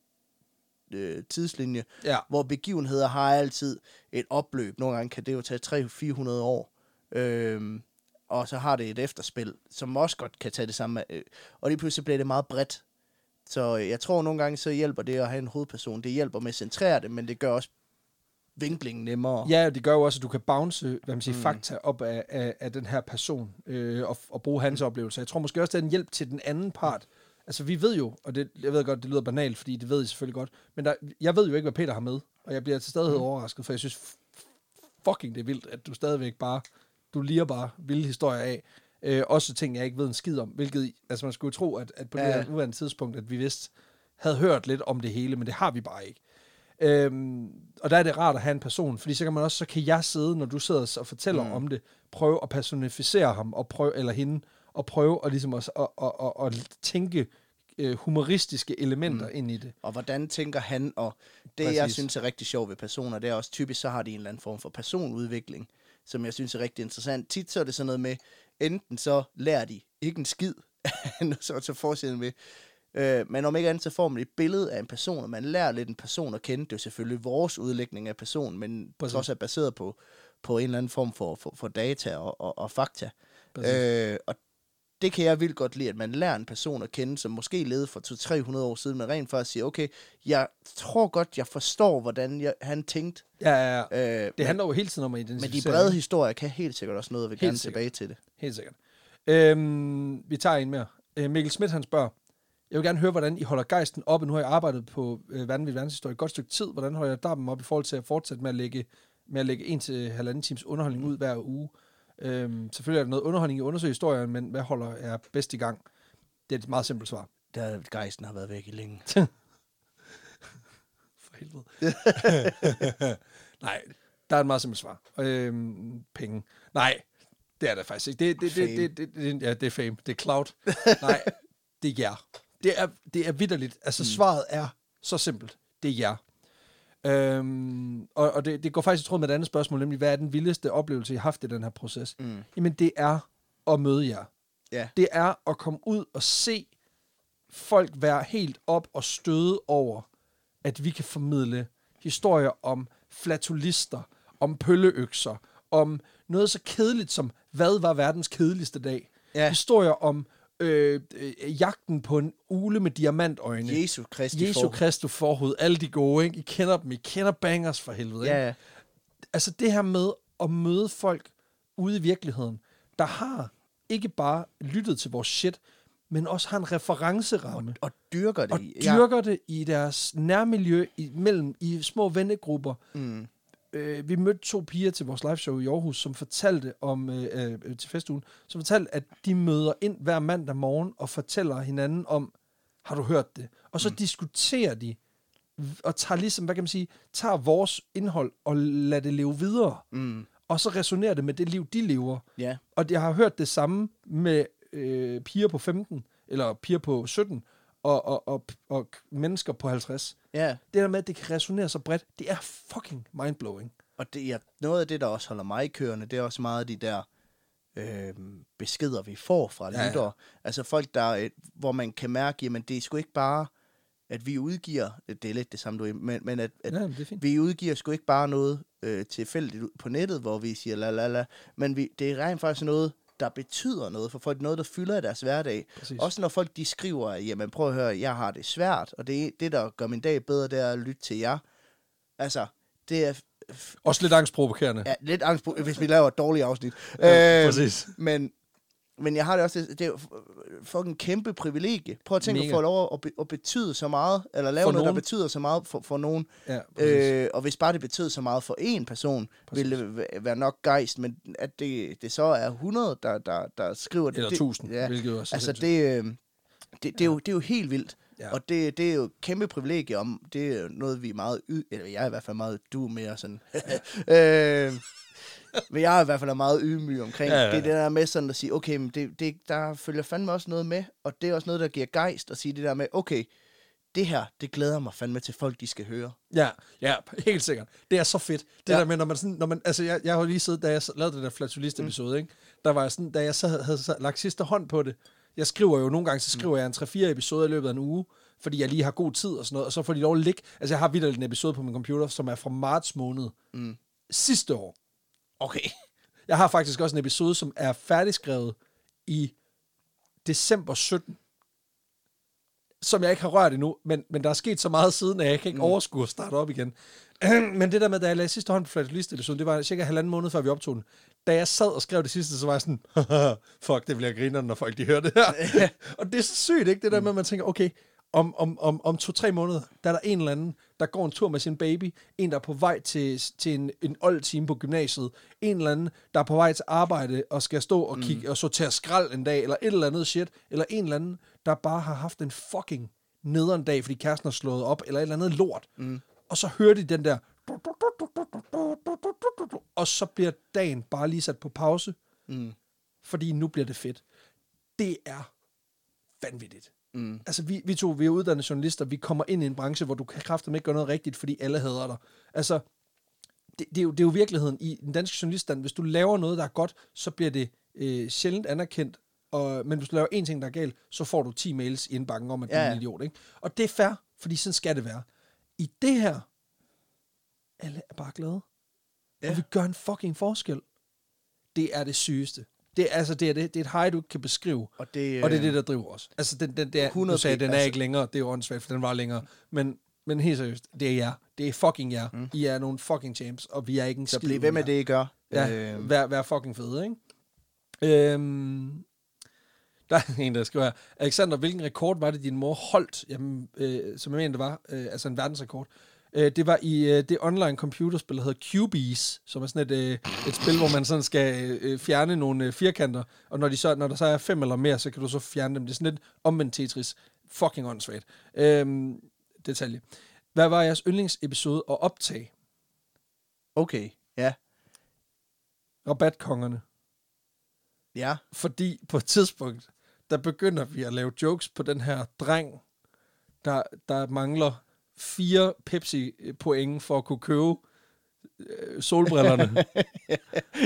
øh, tidslinje,
Ja.
hvor begivenheder har altid et opløb. Nogle gange kan det jo tage 300-400 år. Øhm, og så har det et efterspil, som også godt kan tage det samme. øh, Og lige pludselig bliver det meget bredt. Så øh, jeg tror nogle gange, så hjælper det at have en hovedperson. Det hjælper med at centrere det, men det gør også vinklingen nemmere.
Ja, og det gør jo også, at du kan bounce hvad man siger, mm.
Mm.
fakta op af, af, af den her person, øh, og, og bruge hans oplevelser. Jeg tror måske også, det er en hjælp til den anden part. Altså, vi ved jo, og det, jeg ved godt, det lyder banalt, fordi det ved I selvfølgelig godt, men der, jeg ved jo ikke, hvad Peter har med, og jeg bliver til stadighed mm. overrasket, for jeg synes fucking, det er vildt, at du stadigvæk bare, du liger bare vilde historier af. Øh, også ting, jeg ikke ved en skid om, hvilket, altså man skulle jo tro, at, at på ja. det her nuværende tidspunkt, at vi vidst havde hørt lidt om det hele, men det har vi bare ikke. Øhm, og der er det rart at have en person, fordi så kan man også, så kan jeg sidde, når du sidder og fortæller mm. om det, prøve at personificere ham, og prøve, eller hende, og prøve at, ligesom at, at, at, at, at tænke øh, humoristiske elementer mm. ind i det.
Og hvordan tænker han, og det
Præcis.
jeg synes er rigtig sjovt ved personer, det er også typisk, så har de en eller anden form for personudvikling, som jeg synes er rigtig interessant. Tit så er det sådan noget med, enten så lærer de ikke en skid, så så forestiller med, øh, men om ikke andet, så får man et billede af en person, og man lærer lidt en person at kende. Det er jo selvfølgelig vores udlægning af personen, men.
Præcis.
også er baseret på, på en eller anden form for, for, for data og, og, og fakta.
Præcis.
Øh, og det kan jeg vildt godt lide, at man lærer en person at kende, som måske levede for 200-300 år siden, men rent faktisk siger, okay, jeg tror godt, jeg forstår, hvordan jeg, han tænkte.
Ja, ja, ja.
Øh,
Det handler jo hele tiden om at
men
identificere.
de brede historier kan helt sikkert også noget, og vil
Helt
gerne
sikkert.
tilbage til det.
Helt sikkert. Øhm, vi tager en mere. Øh, Mikkel Schmidt, han spørger, jeg vil gerne høre, hvordan I holder gejsten oppe. Nu har jeg arbejdet på øh, Vanvittig Verdenshistorie et godt stykke tid. Hvordan holder jeg dampen op i forhold til at fortsætte med at lægge, med at lægge en til halvanden times underholdning ud hver uge? Øhm, selvfølgelig er der noget underholdning i at undersøge historien, men hvad holder jeg bedst i gang? Det er et meget simpelt svar.
Der gejsten har været væk i længe.
For helvede. Nej, der er et meget simpelt svar. Øhm, penge. Nej, det er det faktisk ikke. Det, det, det, det, det, det, ja, det er fame. Det er cloud. Nej, det er jer. Det er, det er vidderligt. Altså, mm. svaret er så simpelt. Det er jer. Øhm, og og det, det går faktisk i tråd med et andet spørgsmål, nemlig, hvad er den vildeste oplevelse, I har haft i den her proces?
Mm.
Jamen, det er at møde jer.
Ja.
Det er at komme ud og se folk være helt op og støde over, at vi kan formidle historier om flatulister, om pølleøkser, om noget så kedeligt som, hvad var verdens kedeligste dag?
Ja.
Historier om øh, øh, jagten på en ule med diamantøjne.
Jesu Kristi
Jesu. Kristus forhoved, alle de gode, ikke? I kender dem, I kender bangers for helvede, ikke?
Ja, ja.
altså det her med at møde folk ude i virkeligheden, der har ikke bare lyttet til vores shit, men også har en referenceramme.
Og dyrker det.
Og dyrker det i deres nærmiljø, i, mellem, i små vennegrupper.
Mm.
Øh, vi mødte to piger til vores liveshow i Aarhus, som fortalte om øh, øh, til festugen, som fortalte, at de møder ind hver mandag morgen og fortæller hinanden om, har du hørt det? Og så mm. diskuterer de, og tager ligesom, hvad kan man sige, tager vores indhold og lader det leve videre.
Mm.
Og så resonerer det med det liv, de lever.
Ja.
Og jeg har hørt det samme med øh, piger på 15, eller piger på 17, og, og, og, og mennesker på 50.
Ja.
Det der med, at det kan resonere så bredt, det er fucking mindblowing.
Og det, ja, noget af det, der også holder mig kørende, det er også meget af de der øh, beskeder, vi får fra
Ja, ja.
lyttere. Altså folk, der, øh, hvor man kan mærke, jamen det er sgu ikke bare, at vi udgiver, det er lidt det samme, du er, men, men at, at
Ja, er
vi udgiver sgu ikke bare noget øh, tilfældigt på nettet, hvor vi siger la la la, men vi, det er rent faktisk noget, der betyder noget for folk, noget, der fylder i deres hverdag.
Præcis.
Også når folk de skriver, jamen prøv at høre, jeg har det svært, og det, det der gør min dag bedre, det er at lytte til jer. Altså, det er
Også lidt angstprovokerende.
ja, lidt angst, på, hvis vi laver et dårligt afsnit.
Ja,
Øh,
præcis.
Men, men jeg har det også, det, er jo fucking kæmpe privilegie. Prøv at tænke
Mega.
at få lov at, be, at betyde så meget, eller lave
For
noget,
nogen.
der betyder så meget for, for nogen.
Ja, præcis.
Øh, og hvis bare det betød så meget for én person,
Præcis.
ville det væ- være nok gejst, men at det, det så er 100, der, der, der skriver det.
Eller
det,
1000,
Ja,
hvilket også er
altså det, øh, det, det, er jo, det er jo helt vildt.
Ja.
Og det, det er jo et kæmpe privilegie om, det er noget, vi er meget, yd, eller jeg er i hvert fald meget, du er mere sådan, øh, men jeg er i hvert fald meget ydmyg omkring,
Ja,
ja,
ja,
det er det der med sådan at sige, okay, men det, det, der følger fandme også noget med, og det er også noget, der giver gejst at sige det der med, okay, det her, det glæder mig fandme til folk, de skal høre.
Ja, ja, helt sikkert. Det er så fedt. Det ja. Der med, når man sådan, når man, altså jeg, jeg har lige siddet, da jeg lavede det der flatulist episode, mm. ikke? Der var jeg sådan, da jeg så havde, havde så lagt sidste hånd på det, jeg skriver jo nogle gange, så skriver jeg en 3-4 episoder i løbet af en uge, fordi jeg lige har god tid og sådan noget, og så får de lov at ligge. Altså jeg har videre en episode på min computer, som er fra marts måned
Mm.
sidste år.
Okay.
Jeg har faktisk også en episode, som er færdigskrevet i december 17, som jeg ikke har rørt endnu, men, men der er sket så meget siden, at jeg kan ikke mm. overskue at starte op igen. men det der med, da jeg lagde sidste hånd på Flatulist episode, det var cirka halvanden måned, før vi optog den. Da jeg sad og skrev det sidste, så var jeg sådan, fuck, det bliver griner, når folk de hører det her. og det er så sygt, ikke? Det der med, at man tænker, okay, om, om, om, om to-tre måneder, der er der en eller anden, der går en tur med sin baby, en, der er på vej til, til en, en old time på gymnasiet, en eller anden, der er på vej til arbejde og skal stå og kigge mm. og sortere skrald en dag, eller et eller andet shit, eller en eller anden, der bare har haft en fucking nederen dag, fordi kæresten har slået op, eller et eller andet lort. Mm. Og så hører de den der, og så bliver dagen bare lige sat på pause,
Mm.
fordi nu bliver det fedt. Det er vanvittigt.
Mm.
Altså, vi, vi to, vi er uddannede journalister, vi kommer ind i en branche, hvor du kan kraftigt ikke gøre noget rigtigt, fordi alle hader dig. Altså, det, det, er jo, det er jo virkeligheden i den danske journaliststand. Hvis du laver noget, der er godt, så bliver det øh, sjældent anerkendt, og, men hvis du laver en ting, der er galt, så får du 10 mails i indbakken om, at du
Ja,
er
ja.
en idiot. Ikke? Og det er fair, fordi sådan skal det være. I det her, alle er bare glade. Ja. Og vi gør en fucking forskel. Det er det sygeste. Det altså, det er, det, det er et high, du ikke kan beskrive.
Og det,
Og det er
øh,
det, der driver os. Altså, den, den, der,
100
du sagde, den er
altså-
ikke længere. Det er jo åndssvagt, for den var længere. Men, men helt seriøst, det er jer. Det er fucking jer. Mm. I er nogle fucking champs, og vi er ikke en
Så bliv ved med det, I gør.
Ja,
øh,
vær, vær fucking fede, ikke? Øhm, der er en, der skriver her, Alexander, hvilken rekord var det, din mor holdt? Jamen, øh, som jeg mener, det var, øh, altså en verdensrekord. Øh, det var i øh, det online computerspil, der hedder Cubies, som er sådan et, øh, et spil, hvor man sådan skal øh, fjerne nogle øh, firkanter, og når, de så, når der så er fem eller mere, så kan du så fjerne dem. Det er sådan lidt omvendt Tetris. Fucking åndssvagt. Øhm, detalje. Hvad var jeres yndlingsepisode at optage?
okay, ja.
Rabatkongerne.
Ja.
Fordi på et tidspunkt, der begynder vi at lave jokes på den her dreng, der, der mangler fire Pepsi-point for at kunne købe øh, solbrillerne.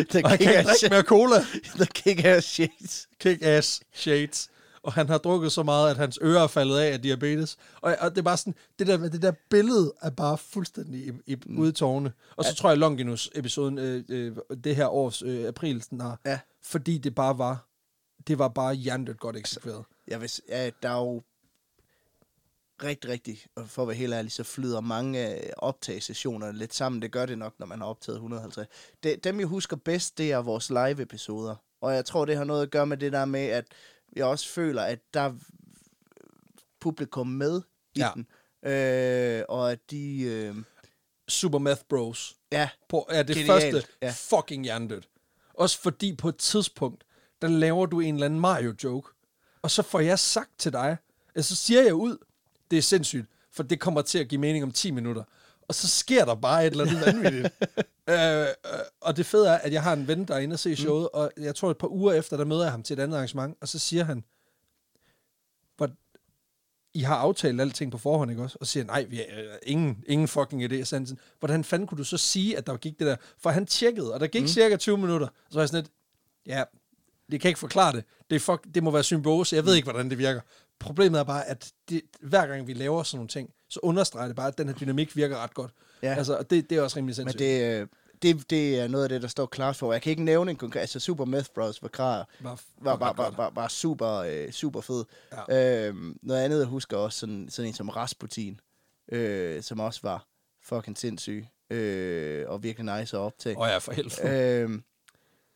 The
og han kan ikke drikke mere cola.
The kick-ass shit.
Kick-ass shades. Og han har drukket så meget, at hans ører er faldet af af diabetes. Og, og det er bare sådan, det der, det der billede er bare fuldstændig i, i, mm. ude i tårne. Og så tror jeg, Longinus-episoden, øh, øh, det her års øh, april, den har,
Ja.
fordi det bare var, det var bare hjernedødt godt eksekveret.
Jeg vil, s- ja, der er jo rigtig, rigtig, og for at være helt ærlig, så flyder mange af optagelsesessionerne lidt sammen. Det gør det nok, når man har optaget 150. Det, dem, jeg husker bedst, det er vores live-episoder. Og jeg tror, det har noget at gøre med det der med, at jeg også føler, at der er publikum med i
Ja.
den. Øh, og at de... Øh,
Super Math Bros.
ja,
På, er det
Genialt,
første
ja.
fucking hjernedødt. Også fordi på et tidspunkt, der laver du en eller anden Mario-joke, og så får jeg sagt til dig, altså så siger jeg ud, det er sindssygt, for det kommer til at give mening om 10 minutter. Og så sker der bare et eller andet vanvittigt. øh, øh, og det fede er, at jeg har en ven, der er inde og se showet, mm. og jeg tror et par uger efter, der møder jeg ham til et andet arrangement, og så siger han, hvor, I har aftalt alting på forhånd, ikke også? Og siger nej, vi øh, ingen, ingen fucking idé. Sådan, hvordan fanden kunne du så sige, at der gik det der? For han tjekkede, og der gik mm. cirka 20 minutter. Så var jeg sådan lidt, ja, det kan ikke forklare det. Det, er fuck, det må være symbiose. Jeg ved ikke, hvordan det virker. Problemet er bare, at det, hver gang vi laver sådan nogle ting, så understreger det bare, at den her dynamik virker ret godt.
Ja.
Altså, og det, det er også rimelig
men
sindssygt.
det, øh, det, det er noget af det, der står klart for. Jeg kan ikke nævne en konkret... Altså, Super Math Bros. var klar.
var,
var, var, var, var, var super, øh, super fed.
Ja.
Øhm, noget andet, jeg husker også, sådan, sådan en som Rasputin, øh, som også var fucking sindssyg, øh, og virkelig nice at optage.
Åh oh ja, for helvede.
øhm,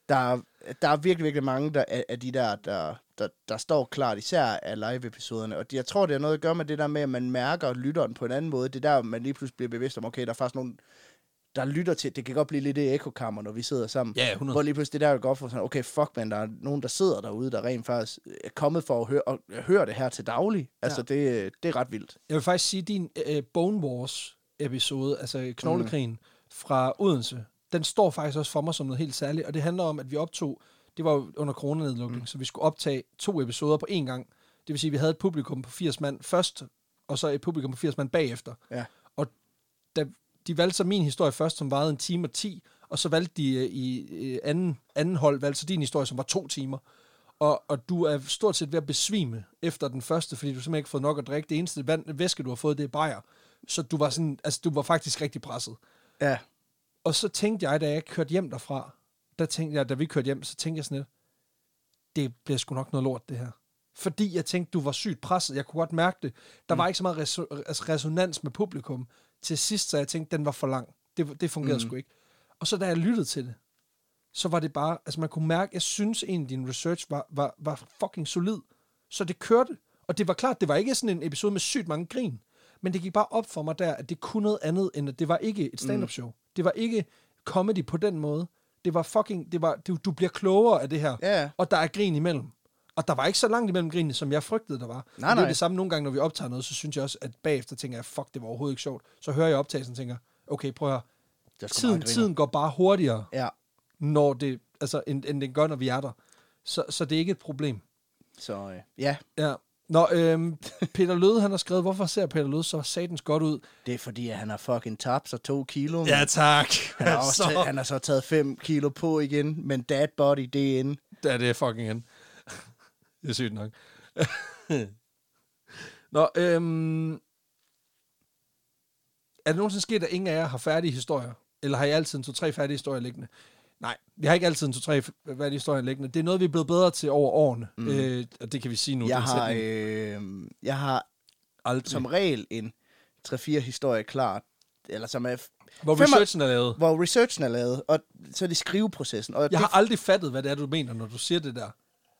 der, er, der er virkelig, virkelig mange der, af, de der, der, der, der står klart, især af live-episoderne. Og jeg tror, det har noget at gøre med det der med, at man mærker lytteren på en anden måde. Det er der, man lige pludselig bliver bevidst om, okay, der er faktisk nogen, der lytter til, det kan godt blive lidt et ekokammer, når vi sidder sammen.
Ja, 100.
Hvor lige pludselig det der går for sådan, okay, fuck man, der er nogen, der sidder derude, der rent faktisk er kommet for at høre, og høre det her til daglig. Altså, det, det er ret vildt.
Jeg vil faktisk sige, din øh, Bone Wars episode, altså Knoglekrigen mm. fra Odense, den står faktisk også for mig som noget helt særligt, og det handler om, at vi optog, det var jo under coronanedlukning, mm. så vi skulle optage to episoder på én gang. Det vil sige, at vi havde et publikum på 80 mand først, og så et publikum på 80 mand bagefter.
Ja.
Og da de valgte så min historie først, som varede en time og 10, og så valgte de øh, i øh, anden, anden hold, valgte så din historie, som var to timer. Og, og du er stort set ved at besvime efter den første, fordi du simpelthen ikke har fået nok at drikke. Det eneste vand, væske, du har fået, det er bajer. Så du var, sådan, altså, du var faktisk rigtig presset.
Ja.
Og så tænkte jeg, da jeg kørte hjem derfra, der tænkte jeg, da vi kørte hjem, så tænkte jeg sådan lidt, det bliver sgu nok noget lort, det her. Fordi jeg tænkte, du var sygt presset. Jeg kunne godt mærke det. Der mm. var ikke så meget reso- altså resonans med publikum. Til sidst, så jeg tænkte, den var for lang. Det, det fungerede mm. sgu ikke. Og så da jeg lyttede til det, så var det bare, altså man kunne mærke, jeg synes egentlig, din research var, var, var fucking solid. Så det kørte. Og det var klart, det var ikke sådan en episode med sygt mange grin. Men det gik bare op for mig der, at det kunne noget andet, end at det var ikke et stand-up show. Mm. Det var ikke comedy på den måde. Det var fucking, det var, du, du bliver klogere af det her.
Ja.
Og der er grin imellem. Og der var ikke så langt imellem grinene, som jeg frygtede, der var.
Nej,
Og det er
nej.
det samme nogle gange, når vi optager noget, så synes jeg også, at bagefter tænker jeg, fuck, det var overhovedet ikke sjovt. Så hører jeg optagelsen og tænker, okay, prøv at høre. Tiden, tiden går bare hurtigere,
Ja,
når det, altså, end, end den gør, når vi er der. Så, så det er ikke et problem.
så øh, ja,
Ja. Nå, øhm, Peter Løde, han har skrevet, hvorfor ser Peter Løde så satans godt ud?
det er fordi, at han har fucking tabt sig to kilo.
Ja, tak.
Han har, også taget, han har så taget 5 kilo på igen, men dad body, det er inde.
Ja, det er fucking hen. det er sygt nok. Nå, øhm, er det nogensinde sket, at ingen af jer har færdige historier? Eller har I altid en to-tre færdige historier liggende? Nej, vi har ikke altid en to-tre færdige historier liggende. Det er noget, vi er blevet bedre til over årene. Mm. Øh, og det kan vi sige nu.
Jeg
er
har, øh, jeg har
Aldrig.
som regel en 3-4 historier klar, eller som er,
Hvor
fem-
researchen er lavet.
hvor researchen er lavet, og så er det skriveprocessen. Og
Jeg
det,
har aldrig fattet, hvad det er, du mener, når du siger det der.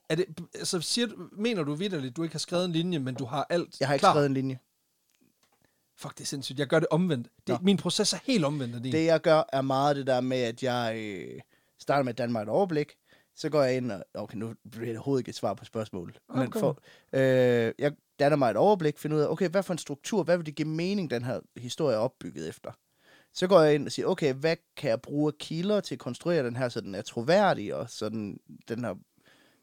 Er det, altså, siger, du- mener du vidderligt, du ikke har skrevet en linje, men du har alt
jeg har ikke
klar?
skrevet en linje.
Fuck, det er sindssygt. Jeg gør det omvendt. Det,
Nå.
min proces er helt omvendt af din.
Det jeg gør, er meget det der med, at jeg øh, starter med mig et overblik. Så går jeg ind og... Okay, nu bliver det overhovedet ikke et svar på spørgsmålet. Men
Okay.
for, øh, jeg danner mig et overblik, finder ud af, okay, hvad for en struktur, hvad vil det give mening, den her historie er opbygget efter? Så går jeg ind og siger, okay, hvad kan jeg bruge kilder til at konstruere den her, så den er troværdig, og så den, den her...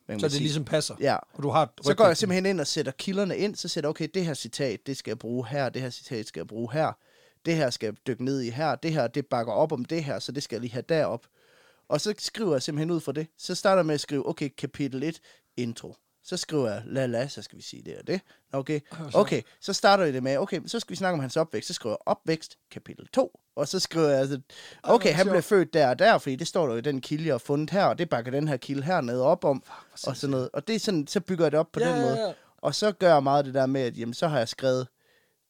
så det
sige-
ligesom passer.
Ja,
Og du har
så går jeg simpelthen ind og sætter kilderne ind, så sætter okay, det her citat, det skal jeg bruge her, det her citat skal jeg bruge her, det her skal jeg dykke ned i her, det her, det bakker op om det her, så det skal jeg lige have derop. Og så skriver jeg simpelthen ud fra det. Så starter jeg med at skrive, okay, kapitel 1, intro. Så skriver jeg, la la, så skal vi sige det og det. Okay, okay, så starter jeg det med, okay, så skal vi snakke om hans opvækst. Så skriver jeg opvækst, kapitel 2. Og så skriver jeg, altså, okay, han blev født der og der, fordi det står der jo i den kilde, jeg har fundet her, og det bakker den her kilde hernede op om, og sådan noget. Og det er sådan, så bygger jeg det op på
Ja,
den måde. Og så gør jeg meget det der med, at jamen, så har jeg skrevet,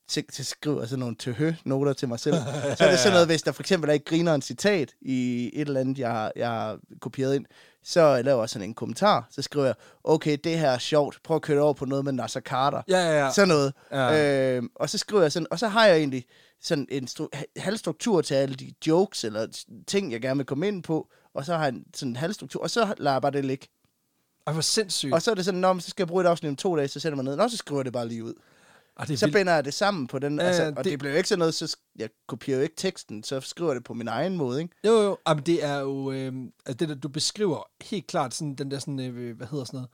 til, til skriver jeg sådan nogle tøhø-noter til mig selv. Så er det sådan noget, hvis der for eksempel er ikke griner en citat i et eller andet, jeg har, jeg har kopieret ind, så laver jeg sådan en kommentar. Så skriver jeg, okay, det her er sjovt. Prøv at køre over på noget med Nasser Carter.
Ja, ja, ja.
Sådan noget.
Ja.
Øh, og så skriver jeg sådan, og så har jeg egentlig sådan en stru- ha- halvstruktur til alle de jokes eller ting, jeg gerne vil komme ind på. Og så har jeg en sådan en halvstruktur, og så lader jeg bare det ligge.
Ej, hvor sindssygt.
Og så er det sådan, Nå, så skal jeg bruge et afsnit om to dage, så sætter mig ned, og så skriver jeg det bare lige ud.
Ej, det er
Så binder jeg det sammen på den,
Ja,
altså, og
det-
det, det jo ikke sådan noget, så jeg kopierer jo ikke teksten, så skriver det på min egen måde, ikke?
Jo, jo. Jamen, det er jo... Øh, altså, det der, du beskriver helt klart sådan, den der sådan... Øh, hvad hedder sådan noget?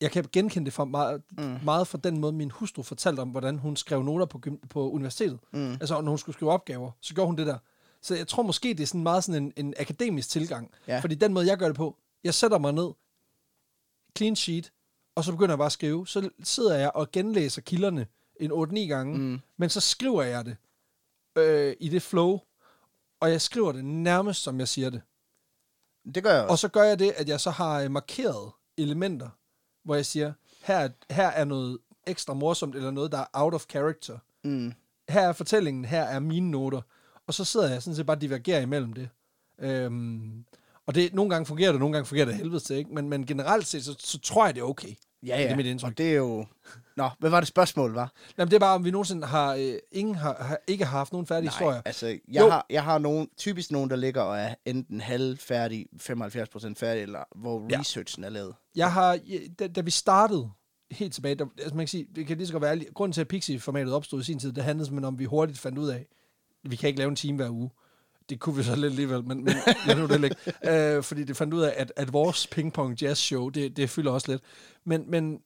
Jeg kan genkende det fra meget, mm. meget fra den måde, min hustru fortalte om, hvordan hun skrev noter på, på universitetet. Mm. Altså, når hun skulle skrive opgaver, så gjorde hun det der. Så jeg tror måske, det er sådan meget sådan en, en akademisk tilgang.
Ja.
Fordi den måde, jeg gør det på, jeg sætter mig ned, clean sheet, og så begynder jeg bare at skrive. Så sidder jeg og genlæser kilderne en 8-9 gange, mm. men så skriver jeg det øh, i det flow, og jeg skriver det nærmest, som jeg siger det.
Det gør jeg
Og
også.
så gør jeg det, at jeg så har øh, markeret elementer, hvor jeg siger, her, er- her er noget ekstra morsomt, eller noget, der er out of character.
Mm.
Her er fortællingen, her er mine noter. Og så sidder jeg sådan set bare og divergerer imellem det. Øhm, og det, nogle gange fungerer det, nogle gange fungerer det helvede til, ikke? Men, men generelt set, så, så tror jeg, det er okay.
Ja, ja.
Det er mit indtryk.
Og det er jo... Nå, hvad var det spørgsmål, var?
Jamen, det er bare, om vi nogensinde har, øh, ingen har, har, ikke har haft nogen færdige historier.
altså, jeg
Jo.
har, jeg har nogen, typisk nogen, der ligger og er enten halvfærdig, 75% færdig, eller hvor
Ja.
researchen er lavet.
Jeg har, da, da vi startede helt tilbage, der, altså man kan sige, det kan lige så godt være ærlig, grunden til, at Pixie-formatet opstod i sin tid, det handlede simpelthen om, at vi hurtigt fandt ud af, at vi kan ikke lave en time hver uge. Det kunne vi så lidt alligevel, men, men lad nu det ligge. Øh, fordi det fandt ud af, at, at vores ping-pong jazz show, det, det fylder også lidt. Men, men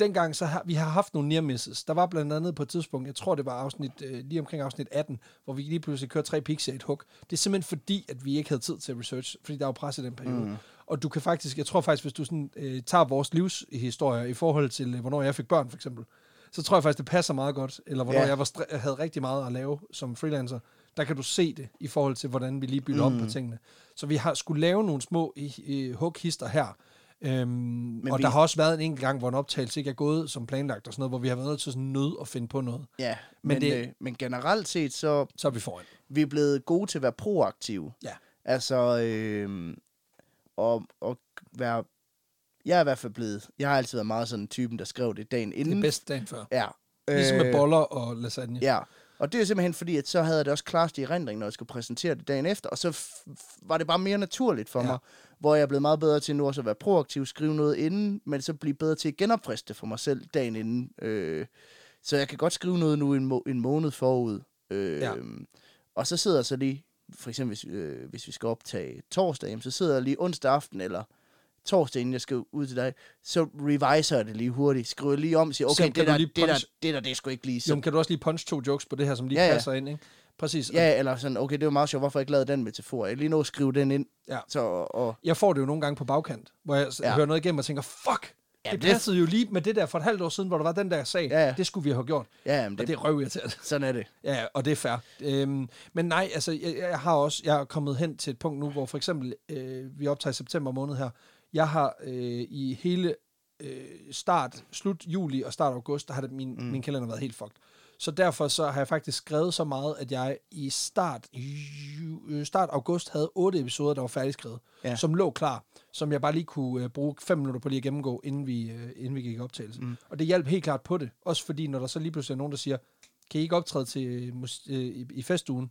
dengang, så har vi har haft nogle near misses. Der var blandt andet på et tidspunkt, jeg tror det var afsnit, øh, lige omkring afsnit 18, hvor vi lige pludselig kørte tre Pixie i et hug. Det er simpelthen fordi, at vi ikke havde tid til research, fordi der var pres i den periode. Mm. Og du kan faktisk, jeg tror faktisk, hvis du sådan, øh, tager vores livshistorie i forhold til, øh, hvornår jeg fik børn for eksempel, så tror jeg faktisk, det passer meget godt, eller hvornår
Ja.
jeg var havde rigtig meget at lave som freelancer, der kan du se det i forhold til, hvordan vi lige bytter mm. op på tingene. Så vi har skulle lave nogle små øh, hughister her, Øhm, og
vi-
der har også været en enkelt gang, hvor en optagelse ikke er gået som planlagt og sådan noget, hvor vi har været nødt til sådan nød at finde på noget.
Ja,
Men
men,
det-
men, øh, men generelt set, så
Så er vi foran.
vi er blevet gode til at være proaktive.
Ja.
Altså, øh, og, og være jeg er i hvert fald blevet, jeg har altid været meget sådan en typen, der skrev det dagen
Det
inden.
er bedst dagen før.
Ja.
Ligesom med
Øh,
boller og lasagne.
Ja, og det er simpelthen fordi, at så havde jeg det også klart i erindring, når jeg skulle præsentere det dagen efter, og så var det bare mere naturligt for
Ja.
mig, hvor jeg er blevet meget bedre til nu også at være proaktiv, skrive noget inden, men så blive bedre til at genopfriske det for mig selv dagen inden. Øh, så jeg kan godt skrive noget nu en, må- en måned forud. Øh,
Ja.
Og så sidder jeg så lige, for eksempel hvis, øh, hvis vi skal optage torsdag, så sidder jeg lige onsdag aften, eller torsdag, inden jeg skal ud til dig, så reviser jeg det lige hurtigt, skriver lige om, siger, okay, det der,
lige
det, der, det der, det er sgu ikke lige så
men kan du også lige punch to jokes på det her, som lige
Ja, ja.
passer ind, ikke? Præcis.
Ja, eller sådan, okay, det var meget sjovt, hvorfor jeg ikke lavede den metafor? Jeg lige nå at skrive den ind.
Ja.
Så, og,
Jeg får det jo nogle gange på bagkant, hvor jeg ja. Hører noget igennem og tænker, fuck,
Ja,
det
det-
passede jo lige med det der for et halvt år siden, hvor der var den der sag.
Ja, ja.
Det skulle vi have gjort.
ja, jamen,
Og
det,
det er røvirriterende.
sådan er det.
Ja, og det er fair. Øhm, men nej, altså, jeg, jeg har også, jeg er kommet hen til et punkt nu, hvor for eksempel, øh, vi optager i september måned her, jeg har øh, i hele øh, start, slut juli og start august, der har det, min, mm. min kalender været helt fucked. Så derfor så har jeg faktisk skrevet så meget, at jeg i start, ju, øh, start august havde otte episoder, der var færdigskrevet, ja. Som lå klar, som jeg bare lige kunne øh, bruge fem minutter på lige at gennemgå, inden vi, øh, inden vi gik i optagelse. Mm. Og det hjalp helt klart på det. Også fordi, når der så lige pludselig er nogen, der siger, kan I ikke optræde til, mus- øh, i, i festugen?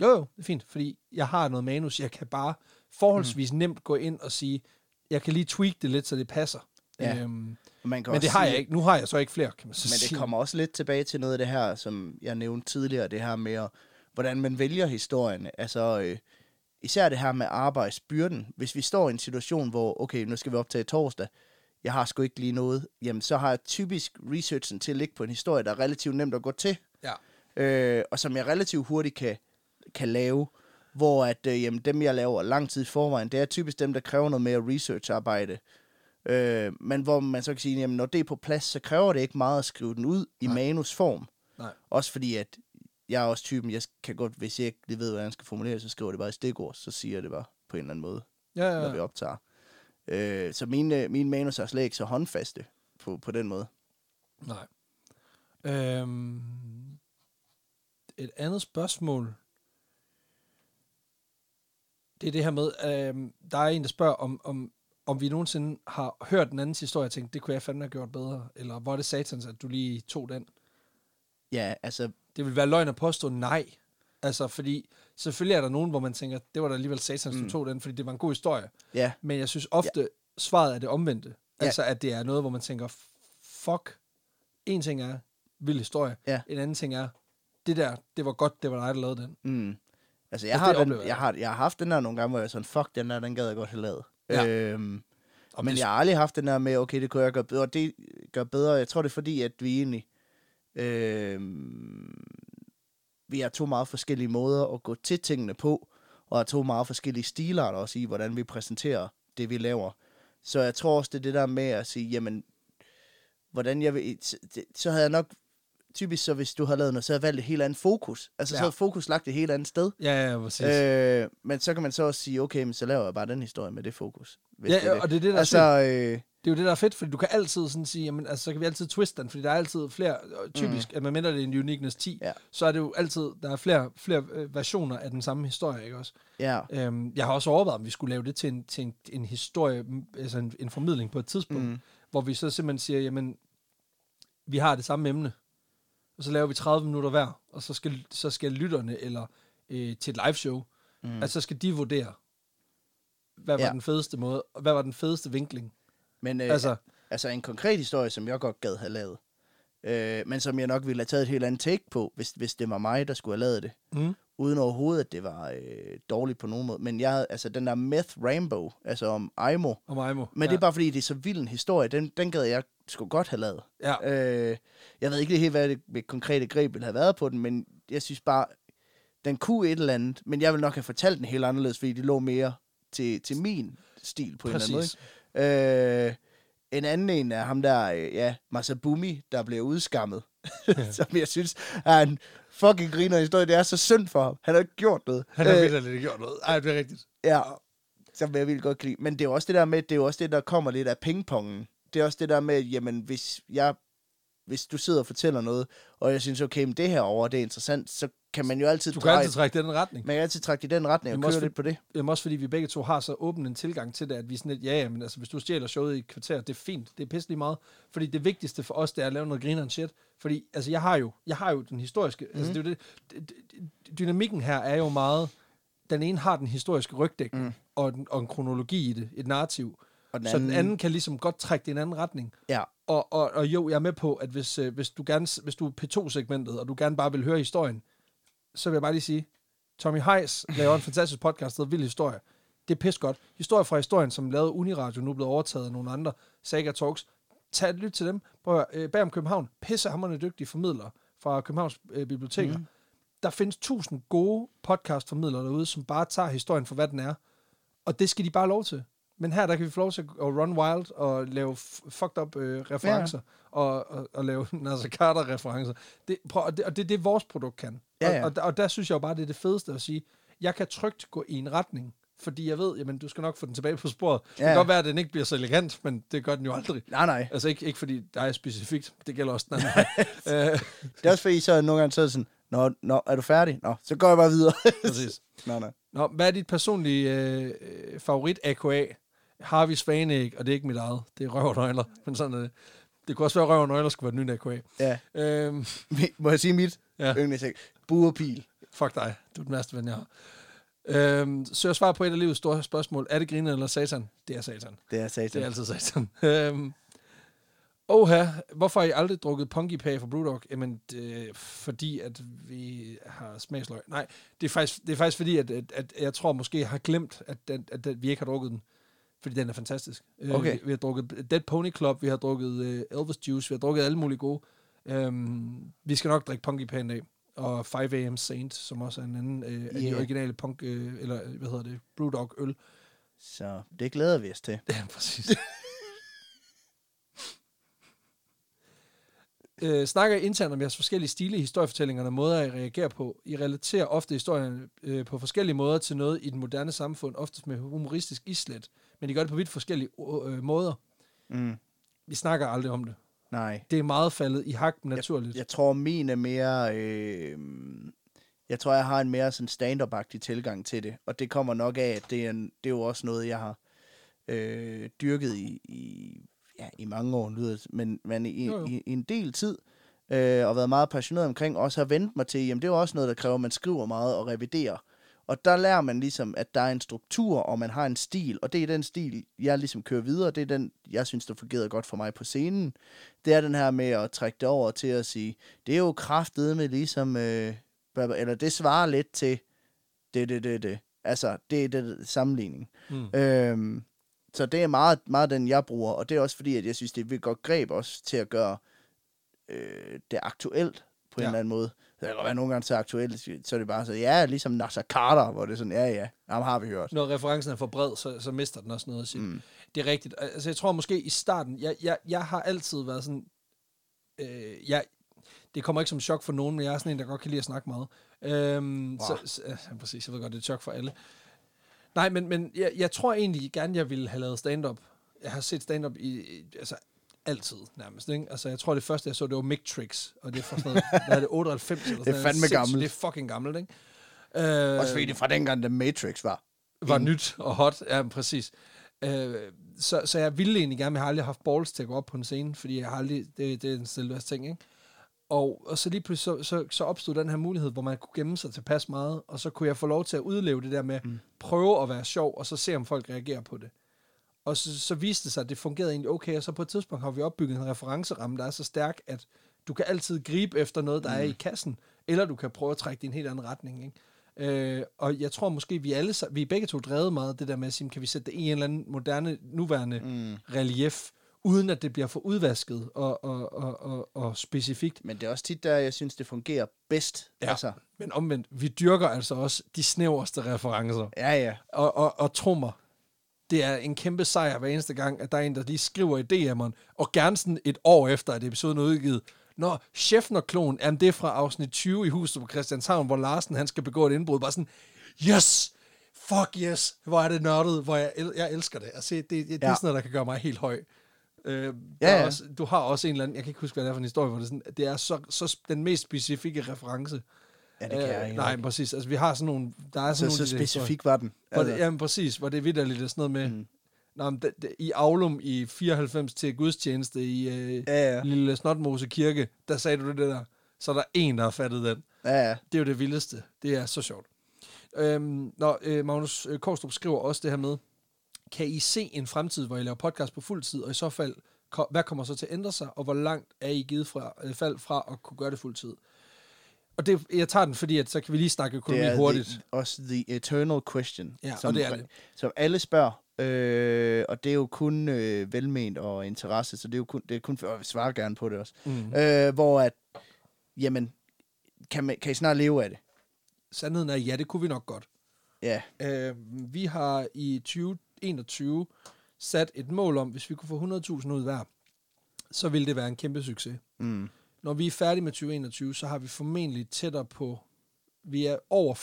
Jo, jo, det er fint, fordi jeg har noget manus. Jeg kan bare forholdsvis mm. nemt gå ind og sige, jeg kan lige tweak det lidt, så det passer.
Ja.
Øhm,
Man kan
men det har jeg ikke. Nu har jeg så ikke flere, kan man så
Men
sige.
det kommer også lidt tilbage til noget af det her, som jeg nævnte tidligere, det her med, hvordan man vælger historien. Altså, øh, især det her med arbejdsbyrden. Hvis vi står i en situation, hvor, okay, nu skal vi optage torsdag, jeg har sgu ikke lige noget, jamen så har jeg typisk researchen til at ligge på en historie, der er relativt nemt at gå til.
Ja.
øh, og som jeg relativt hurtigt kan, kan lave, hvor at, øh, jamen, dem, jeg laver lang tid i forvejen, det er typisk dem, der kræver noget mere researcharbejde. Øh, men hvor man så kan sige, jamen, når det er på plads, så kræver det ikke meget at skrive den ud i
Nej.
manusform.
Nej.
Også fordi, at jeg er også typen, jeg kan godt, hvis jeg ikke ved, hvordan jeg skal formulere så skriver det bare i stikord, så siger jeg det bare på en eller anden måde,
Ja,
ja.
ja,
når vi optager. Øh, så mine, mine manus er slet ikke så håndfaste på, på den måde.
Nej. Øhm, et andet spørgsmål. Det er det her med, øhm, der er en, der spørger, om, om, om vi nogensinde har hørt den andens historie og tænkt, det kunne jeg fandme have gjort bedre. Eller hvor er det satans, at du lige tog den?
Ja, altså,
Det vil være løgn at påstå nej. Altså, fordi selvfølgelig er der nogen, hvor man tænker, det var da alligevel satans, mm. du tog den, fordi det var en god historie.
ja,
Men jeg synes ofte, ja. svaret er det omvendte.
Ja.
Altså, at det er noget, hvor man tænker, fuck, en ting er vild historie,
Ja.
en anden ting er, det der, det var godt, det var dig, der lavede den.
Mm. Altså, jeg,
Altså,
har den,
jeg.
jeg, har, jeg har haft den der nogle gange, hvor jeg er sådan, fuck, den der, den gad jeg godt have lavet.
Ja.
Øhm,
Og
men
det-
jeg har aldrig haft den der med, okay, det kunne jeg gøre bedre. Og det gør bedre. Jeg tror, det er fordi, at vi egentlig... Øhm, vi har to meget forskellige måder at gå til tingene på, og har to meget forskellige stilarter også i, hvordan vi præsenterer det, vi laver. Så jeg tror også, det er det der med at sige, jamen, hvordan jeg vil... Så havde jeg nok... Typisk så, hvis du havde lavet noget, så havde jeg valgt et helt andet fokus. Altså, ja. Så havde fokus lagt et helt andet sted.
Ja, ja, præcis. Øh,
men så kan man så også sige, okay, men så laver jeg bare den historie med det fokus. Hvis
ja,
det er det.
og det er det, der
Altså,
altså,
øh,
det er jo det, der er fedt, fordi du kan altid sådan sige, jamen, altså, så kan vi altid twiste den, fordi der er altid flere, øh, typisk, mm. at medmindre det er en Uniqueness 10,
Ja.
så er det jo altid, der er flere, flere øh, versioner af den samme historie, ikke også?
ja,
Øhm, jeg har også overvejet, om vi skulle lave det til en, til en, en historie, altså en, en formidling på et tidspunkt, mm, hvor vi så simpelthen siger, jamen, vi har det samme emne, og så laver vi 30 minutter hver, og så skal, så skal lytterne, eller øh, til et live show, mm. altså så skal de vurdere, hvad var
Ja.
den fedeste måde, og hvad var den fedeste vinkling.
men øh,
Altså,
altså, altså en konkret historie, som jeg godt gad have lavet, øh, men som jeg nok ville have taget et helt andet take på, hvis, hvis det var mig, der skulle have lavet det.
mm,
Uden overhovedet, at det var øh, dårligt på nogen måde. Men jeg havde, altså den der Meth Rainbow, altså om Aimo,
mig må.
men ja. det er bare fordi, det er så vild en historie, den, den gad jeg sgu godt have lavet.
Ja,
Øh, jeg ved ikke lige helt, hvad det med konkrete greb ville have været på den, men jeg synes bare, den kunne et eller andet, men jeg vil nok have fortalt den helt anderledes, fordi det lå mere til, til min stil på en eller anden måde.
præcis.
ikke? Øh, en anden en er ham der, øh, ja, Masabumi, der bliver udskammet. som jeg synes er en fucking griner historie. Det er så synd for ham. Han har ikke gjort noget.
Han har
Øh,
virkelig ikke gjort noget. Ej, det er rigtigt.
Ja, som jeg vil godt kan lide. Men det er jo også det der med, det er jo også det, der kommer lidt af pingpongen. Det er også det der med, jamen, hvis jeg hvis du sidder og fortæller noget, og jeg synes, okay, men det her over, det er interessant, så kan man jo altid
Du kan altid trække den retning.
man kan altid trække i den retning og køre
også
lidt på det.
Jamen også fordi vi begge to har så åben en tilgang til det, at vi sådan lidt, ja, ja, men altså, hvis du stjæler showet i et kvarter, det er fint, det er pisselig meget. Fordi det vigtigste for os, det er at lave noget griner shit. Fordi, altså, jeg har jo, jeg har jo den historiske, mm. altså, det er det, det, det, dynamikken her er jo meget, den ene har den historiske rygdækning, mm. og, den, og en kronologi i det, et narrativ.
Og den
Så den
anden-
anden kan ligesom godt trække det i en anden retning.
Ja,
Og, og, og jo, jeg er med på, at hvis, øh, hvis du gerne, hvis du er P2-segmentet, og du gerne bare vil høre historien, så vil jeg bare lige sige, Tommy Heiss laver en fantastisk podcast, der Vild Historie. Det er pis godt. Historie fra historien, som lavede Uniradio, nu er blevet overtaget af nogle andre, Saga Talks. Tag et lyt til dem. Prøv at, øh, bag om København, pissehammerende dygtige formidlere fra Københavns øh, biblioteker. Mm. Der findes tusind gode podcastformidlere derude, som bare tager historien for, hvad den er. Og det skal de bare lov til. Men her, der kan vi få lov til at run wild og lave fucked up øh, referencer. Ja. Og, og, og lave Nasser Carter-referencer. Det, prøv, og, det, og det er det, vores produkt kan.
Ja, ja.
Og, og, der- og der synes jeg jo bare, det er det fedeste at sige, jeg kan trygt gå i en retning, fordi jeg ved, jamen, du skal nok få den tilbage på sporet. Ja. Det kan godt være, at den ikke bliver så elegant, men det gør den jo aldrig.
nej, nej.
Altså ikke, ikke fordi der er specifikt, det gælder også den anden. øh,
Det er også fordi, så nogle gange så sådan, Nå, nå, er du færdig? Nå, så går jeg bare videre.
præcis.
nå, nej.
Nå, hvad er dit personlige øh, favorit AKA? Harvey Svanæg, og det er ikke mit eget. Det er røv og nøgler, men sådan er det. Det kunne også være, at røv og nøgler skulle være et nyt AKA.
Ja.
Øhm,
Må jeg sige mit
Ja.
ja. yndlingsæg? Bue og pil.
fuck dig. Du er den værste ven, jeg har. Øhm, så jeg svarer på et af livets store spørgsmål. Er det griner eller satan? Det er satan.
Det er satan.
Det er altid satan. øhm, Oha, hvorfor har I aldrig drukket Punky Pay fra Brewdog? Jamen, det, fordi at vi har smagsløg. Nej, det er faktisk, det er faktisk fordi, at, at, at jeg tror måske, jeg har glemt, at, at, at, at vi ikke har drukket den. Fordi den er fantastisk. Øh,
Okay.
Vi, vi har drukket Dead Pony Club, vi har drukket uh, Elvis Juice, vi har drukket alle mulige gode. Um, vi skal nok drikke Punky Pay en dag. Og 5 AM Saint, som også er en anden uh, af de
Yeah.
originale punk, uh, eller hvad hedder det, Brewdog øl.
Så det glæder vi os til.
Ja, præcis. øh, snakker internt om jeres forskellige stile i historiefortællingerne og måder, I reagerer på. I relaterer ofte historien øh, på forskellige måder til noget i den moderne samfund, oftest med humoristisk islet, men I gør det på vidt forskellige øh, måder.
Mm.
Vi snakker aldrig om det.
Nej.
Det er meget faldet i hak naturligt.
Jeg tror, min er mere... Øh, jeg tror, jeg har en mere sådan stand-up-agtig tilgang til det. Og det kommer nok af, at det er, en, det er jo også noget, jeg har øh, dyrket i, i, ja, i mange år, lyder det, men, men i,
Jo, jo.
i, i en del tid. Øh, og været meget passioneret omkring. Også har vendt mig til, jamen det er jo også noget, der kræver, at man skriver meget og reviderer. Og der lærer man ligesom, at der er en struktur, og man har en stil, og det er den stil, jeg ligesom kører videre. Det er den, jeg synes, der fungerede godt for mig på scenen. Det er den her med at trække det over til at sige, det er jo kraftet med ligesom, øh, eller det svarer lidt til det, det, det, det. Altså, det er det sammenligning.
Mm.
Øhm, så det er meget, meget den, jeg bruger, og det er også fordi, at jeg synes, det er et godt greb også til at gøre øh, det aktuelt på en
Ja.
eller anden måde. Det kan godt være, nogle gange så aktuelt, så er det bare så, ja, ligesom Nasser Carter, hvor det er sådan, ja, ja, ham har vi hørt.
Når referencen er for bred, så, så mister den også noget af sit.
Mm.
Det er rigtigt. Altså, jeg tror måske i starten, jeg, jeg, jeg har altid været sådan, øh, jeg, det kommer ikke som chok for nogen, men jeg er sådan en, der godt kan lide at snakke meget. Øhm,
Wow.
så, så, ja, præcis, jeg ved godt, det er et chok for alle. Nej, men, men jeg, jeg tror egentlig gerne, jeg ville have lavet stand-up. Jeg har set stand-up i altså altid nærmest. Ikke? Altså, jeg tror, det første, jeg så, det var Mick Tricks, og det er fra sådan noget, hvad er det, 98 eller sådan
Det er fandme gammelt.
Det er fucking gammelt, ikke? Øh,
Også fordi det er fra dengang, da Matrix var.
var nyt og hot. Ja, præcis. Øh, så, så jeg ville egentlig gerne, men jeg har aldrig haft balls til at gå op på en scene, fordi jeg har aldrig, det, det er en stille ting, ikke? Og, og så lige pludselig, så, så, så opstod den her mulighed, hvor man kunne gemme sig tilpas meget, og så kunne jeg få lov til at udleve det der med, mm. prøve at være sjov, og så se, om folk reagerer på det. Og så, så viste det sig, at det fungerede egentlig okay, og så på et tidspunkt har vi opbygget en referenceramme, der er så stærk, at du kan altid gribe efter noget, der mm. er i kassen, eller du kan prøve at trække det i en helt anden retning, ikke? Øh, og jeg tror måske, vi alle vi er begge to drevet meget det der med at sige, kan vi sætte det i en eller anden moderne, nuværende mm. relief, uden at det bliver for udvasket og, og, og, og, og specifikt.
Men det er også tit der, jeg synes, det fungerer bedst.
Ja.
Altså,
Men omvendt, vi dyrker altså også de snæverste referencer.
ja, ja.
Og, og, og tro mig, det er en kæmpe sejr hver eneste gang, at der er en, der lige skriver i DM'eren, og gerne sådan et år efter, at episoden er udgivet, Når Schäffner-klon, jamen det er fra afsnit 20 i huset på Christianshavn, hvor Larsen han skal begå et indbrud, bare sådan, yes, fuck yes, hvor er det nørdet, hvor jeg, el- jeg elsker det. Altså, det, det, det er
Ja.
sådan noget, der kan gøre mig helt høj. Øh,
Ja,
ja. Også, du har også en eller anden, jeg kan ikke huske, hvad det er for en historie, hvor det er, sådan, det er så, så den mest specifikke reference.
Ja, det kan jeg
Øh,
ikke.
Nej, præcis. Altså, vi har sådan nogle, der er
så,
sådan
så
nogle historier.
specifik var den.
Hvor det,
Altså,
jamen præcis, hvor det er vidderligt er sådan noget med,
Mm.
Nå, men det, det, i Aulum i 94 til gudstjeneste i øh,
ja, ja.
Lille Snotmose Kirke, der sagde du det der. Så er der en, der har fattet den.
ja, ja.
Det er jo det vildeste. Det er så sjovt. Øhm, når øh, Magnus øh, Korstrup skriver også det her med, kan I se en fremtid, hvor I laver podcast på fuld tid, og i så fald, hvad kommer så til at ændre sig, og hvor langt er I givet fra, øh, fald fra at kunne gøre det fuld tid? Og det, jeg tager den, fordi at så kan vi lige snakke økonomi
det er
hurtigt.
The, også the eternal question.
Ja,
som,
og det er det.
Som alle spørger. Øh, og det er jo kun øh, velment og interesse, så det er jo kun, det er kun for, og jeg svarer gerne på det også.
Mm.
Øh, hvor at, jamen, kan, man, kan I snart leve af det?
Sandheden er, ja, det kunne vi nok godt.
Ja,
Øh, vi har i 2021 sat et mål om, hvis vi kunne få 100.000 ud hver, så ville det være en kæmpe succes.
mm,
Når vi er færdige med 2021, så har vi formentlig tættere på, vi er over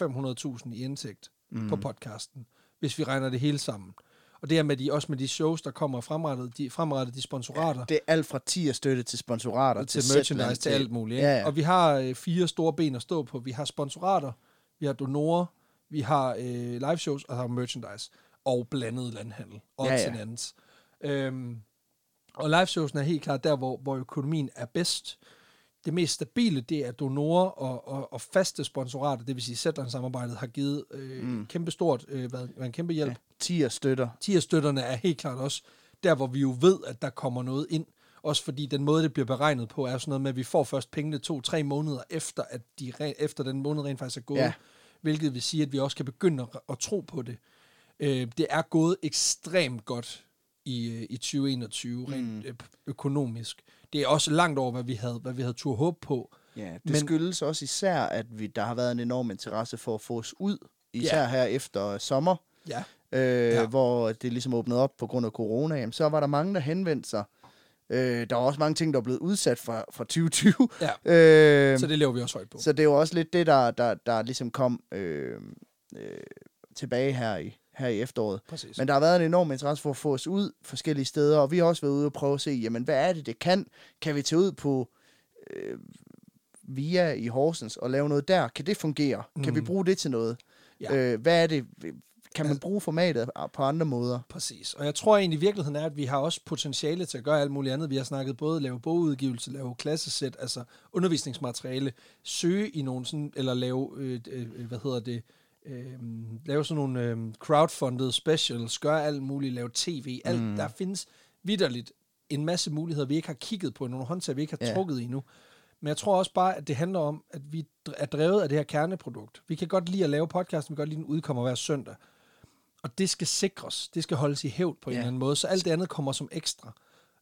500.000 i indtægt mm. på podcasten, hvis vi regner det hele sammen. Og det er med de, også med de shows, der kommer fremrettet, de, fremrettet de sponsorater,
det er alt fra 10 støtte til sponsorater,
til,
til,
merchandise, til alt muligt. Ikke?
Ja, ja.
Og vi har øh, fire store ben at stå på. Vi har sponsorater, vi har donorer, vi har øh, live shows, og har merchandise, og blandet landhandel, og
Ja,
ja,
ja.
ja. andet. Øhm, og live showsen er helt klart der, hvor, hvor økonomien er bedst. Det mest stabile, det er donorer og, og, og faste sponsorater, det vil sige Zetland-samarbejdet har givet øh, mm. kæmpe stort, øh, været, været en kæmpe hjælp.
Ja, 10 støtter.
Tierstøtterne er helt klart også der, hvor vi jo ved, at der kommer noget ind. Også fordi den måde, det bliver beregnet på, er sådan noget med, at vi får først pengene to-tre måneder efter, at de re- efter den måned rent faktisk er gået.
Ja.
Hvilket vil sige, at vi også kan begynde at, at tro på det. Øh, det er gået ekstremt godt i, øh, i 2021, rent mm. økonomisk. Det er også langt over, hvad vi havde, hvad vi havde tur håb på.
Ja, det
Men-
skyldes også især, at vi, der har været en enorm interesse for at få os ud, især
Ja.
her efter sommer,
Ja.
øh,
Ja.
ja. hvor det ligesom åbnede op på grund af corona. Jamen, så var der mange, der henvendte sig. Øh, der var også mange ting, der er blevet udsat fra, fra 2020.
ja.
Øh,
Så det lever vi også højt på.
så det er jo også lidt det, der, der, der ligesom kom øh, øh, tilbage her i, her i efteråret.
Præcis.
Men der har været en enorm interesse for at få os ud forskellige steder, og vi har også været ude og prøve at se, jamen, hvad er det, det kan? Kan vi tage ud på øh, via i Horsens og lave noget der? Kan det fungere? Mm. Kan vi
Mm.
bruge det til noget?
Ja.
Øh, hvad er det? Kan man
Altså-
bruge formatet på andre måder?
Præcis. Og jeg tror egentlig, virkeligheden er, at vi har også potentiale til at gøre alt muligt andet. Vi har snakket både lave bogudgivelse, lave klassesæt, altså undervisningsmateriale, søge i nogle sådan, eller lave, øh, øh, hvad hedder det, øh, lave sådan nogle øh, crowdfunded specials, gøre alt muligt, lave tv, alt. Mm. Der findes vidderligt en masse muligheder, vi ikke har kigget på, nogle håndtag, vi ikke har
Ja.
trukket i endnu. Men jeg tror også bare, at det handler om, at vi er drevet af det her kerneprodukt. Vi kan godt lide at lave podcast, vi kan godt lide, at den udkommer hver søndag. Og det skal sikres. Det skal holdes i hævd på en
Ja.
eller anden måde, så alt det andet kommer som ekstra.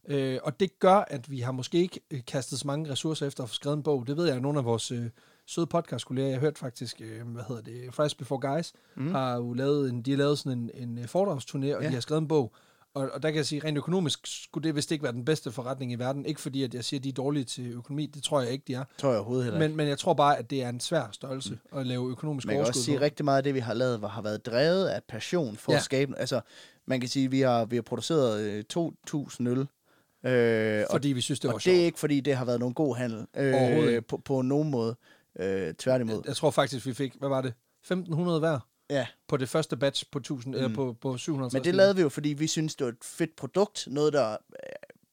Øh, og det gør, at vi har måske ikke øh, kastet så mange ressourcer efter at få skrevet en bog. Det ved jeg, at nogle af vores øh, søde podcastkolleger, jeg har hørt faktisk, øh, hvad hedder det, Fridays Before Guys, mm. har jo lavet en, de har lavet sådan en, en øh, foredragsturné, og
Ja.
de har skrevet en bog. Og, og der kan jeg sige, rent økonomisk skulle det vist ikke være den bedste forretning i verden. Ikke fordi, at jeg siger, at de er dårlige til økonomi. Det tror jeg ikke, de er.
Tror jeg overhovedet heller ikke.
Men, men jeg tror bare, at det er en svær størrelse mm. at lave økonomisk
Man kan
overskud
også sige, at rigtig meget af det, vi har lavet, har været drevet af passion for ja. At skabe... Altså, man kan sige, at vi har, vi har produceret øh, 2.000 øl. Øh, og
Fordi vi synes, det var
og
sjovt.
det er ikke, fordi det har været nogen god handel. Øh, på, på nogen måde. Øh, tværtimod.
Jeg tror faktisk, vi fik, hvad var det? 1500 hver
Ja, på
det første batch på 1000 mm. eller på, på 750.
men det lavede vi jo, fordi vi synes det var et fedt produkt. Noget, der øh,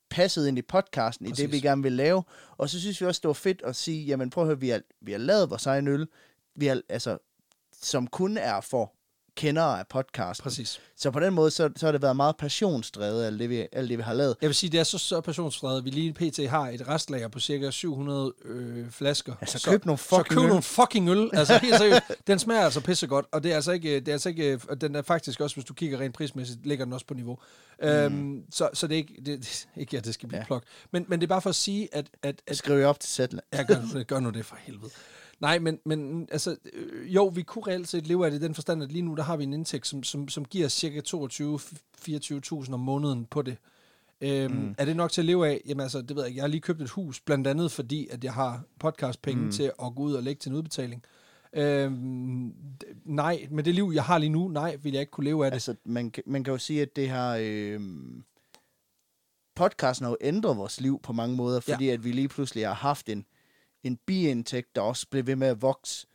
passede ind i podcasten, i det,
Præcis.
vi gerne ville lave. Og så synes vi også, det var fedt at sige, jamen prøv at høre, vi har, vi har lavet vores egen øl, vi har, altså, som kun er for kendere af podcasten.
Præcis.
Så på den måde, så, så har det været meget passionsdrevet, alt det, vi, alt det, vi har lavet.
Jeg vil sige, det er så, så passionsfredet, at vi lige pt. har et restlager på cirka 700 øh, flasker.
Altså,
så,
køb nogle
så
fucking
køb
øl.
nogle fucking øl. Altså helt seriøst, den smager altså pissegodt, og det er altså ikke, det er altså ikke, og den er faktisk også, hvis du kigger rent prismæssigt, ligger den også på niveau. Mm. Øhm, så, så det er ikke, det, ikke at det skal blive
Ja.
plok. Men, men det er bare for at sige, at, at, at
Skriv op til Zetland.
Ja, gør det, gør nu det for helvede. Nej, men, men altså, øh, jo, vi kunne reelt set leve af det i den forstand, at lige nu, der har vi en indtægt, som, som, som giver cirka 22-24.000 om måneden på det. Øhm, mm. Er det nok til at leve af? Jamen altså, det ved jeg ikke. Jeg har lige købt et hus, blandt andet fordi, at jeg har podcastpenge mm. til at gå ud og lægge til en udbetaling. Øhm, nej, med det liv, jeg har lige nu, nej, vil jeg ikke kunne leve af det.
Altså, man, man kan jo sige, at det har... Øh, podcasten har jo ændret vores liv på mange måder, fordi ja. at vi lige pludselig har haft en, en biindtægt, der også blev ved med at vokse.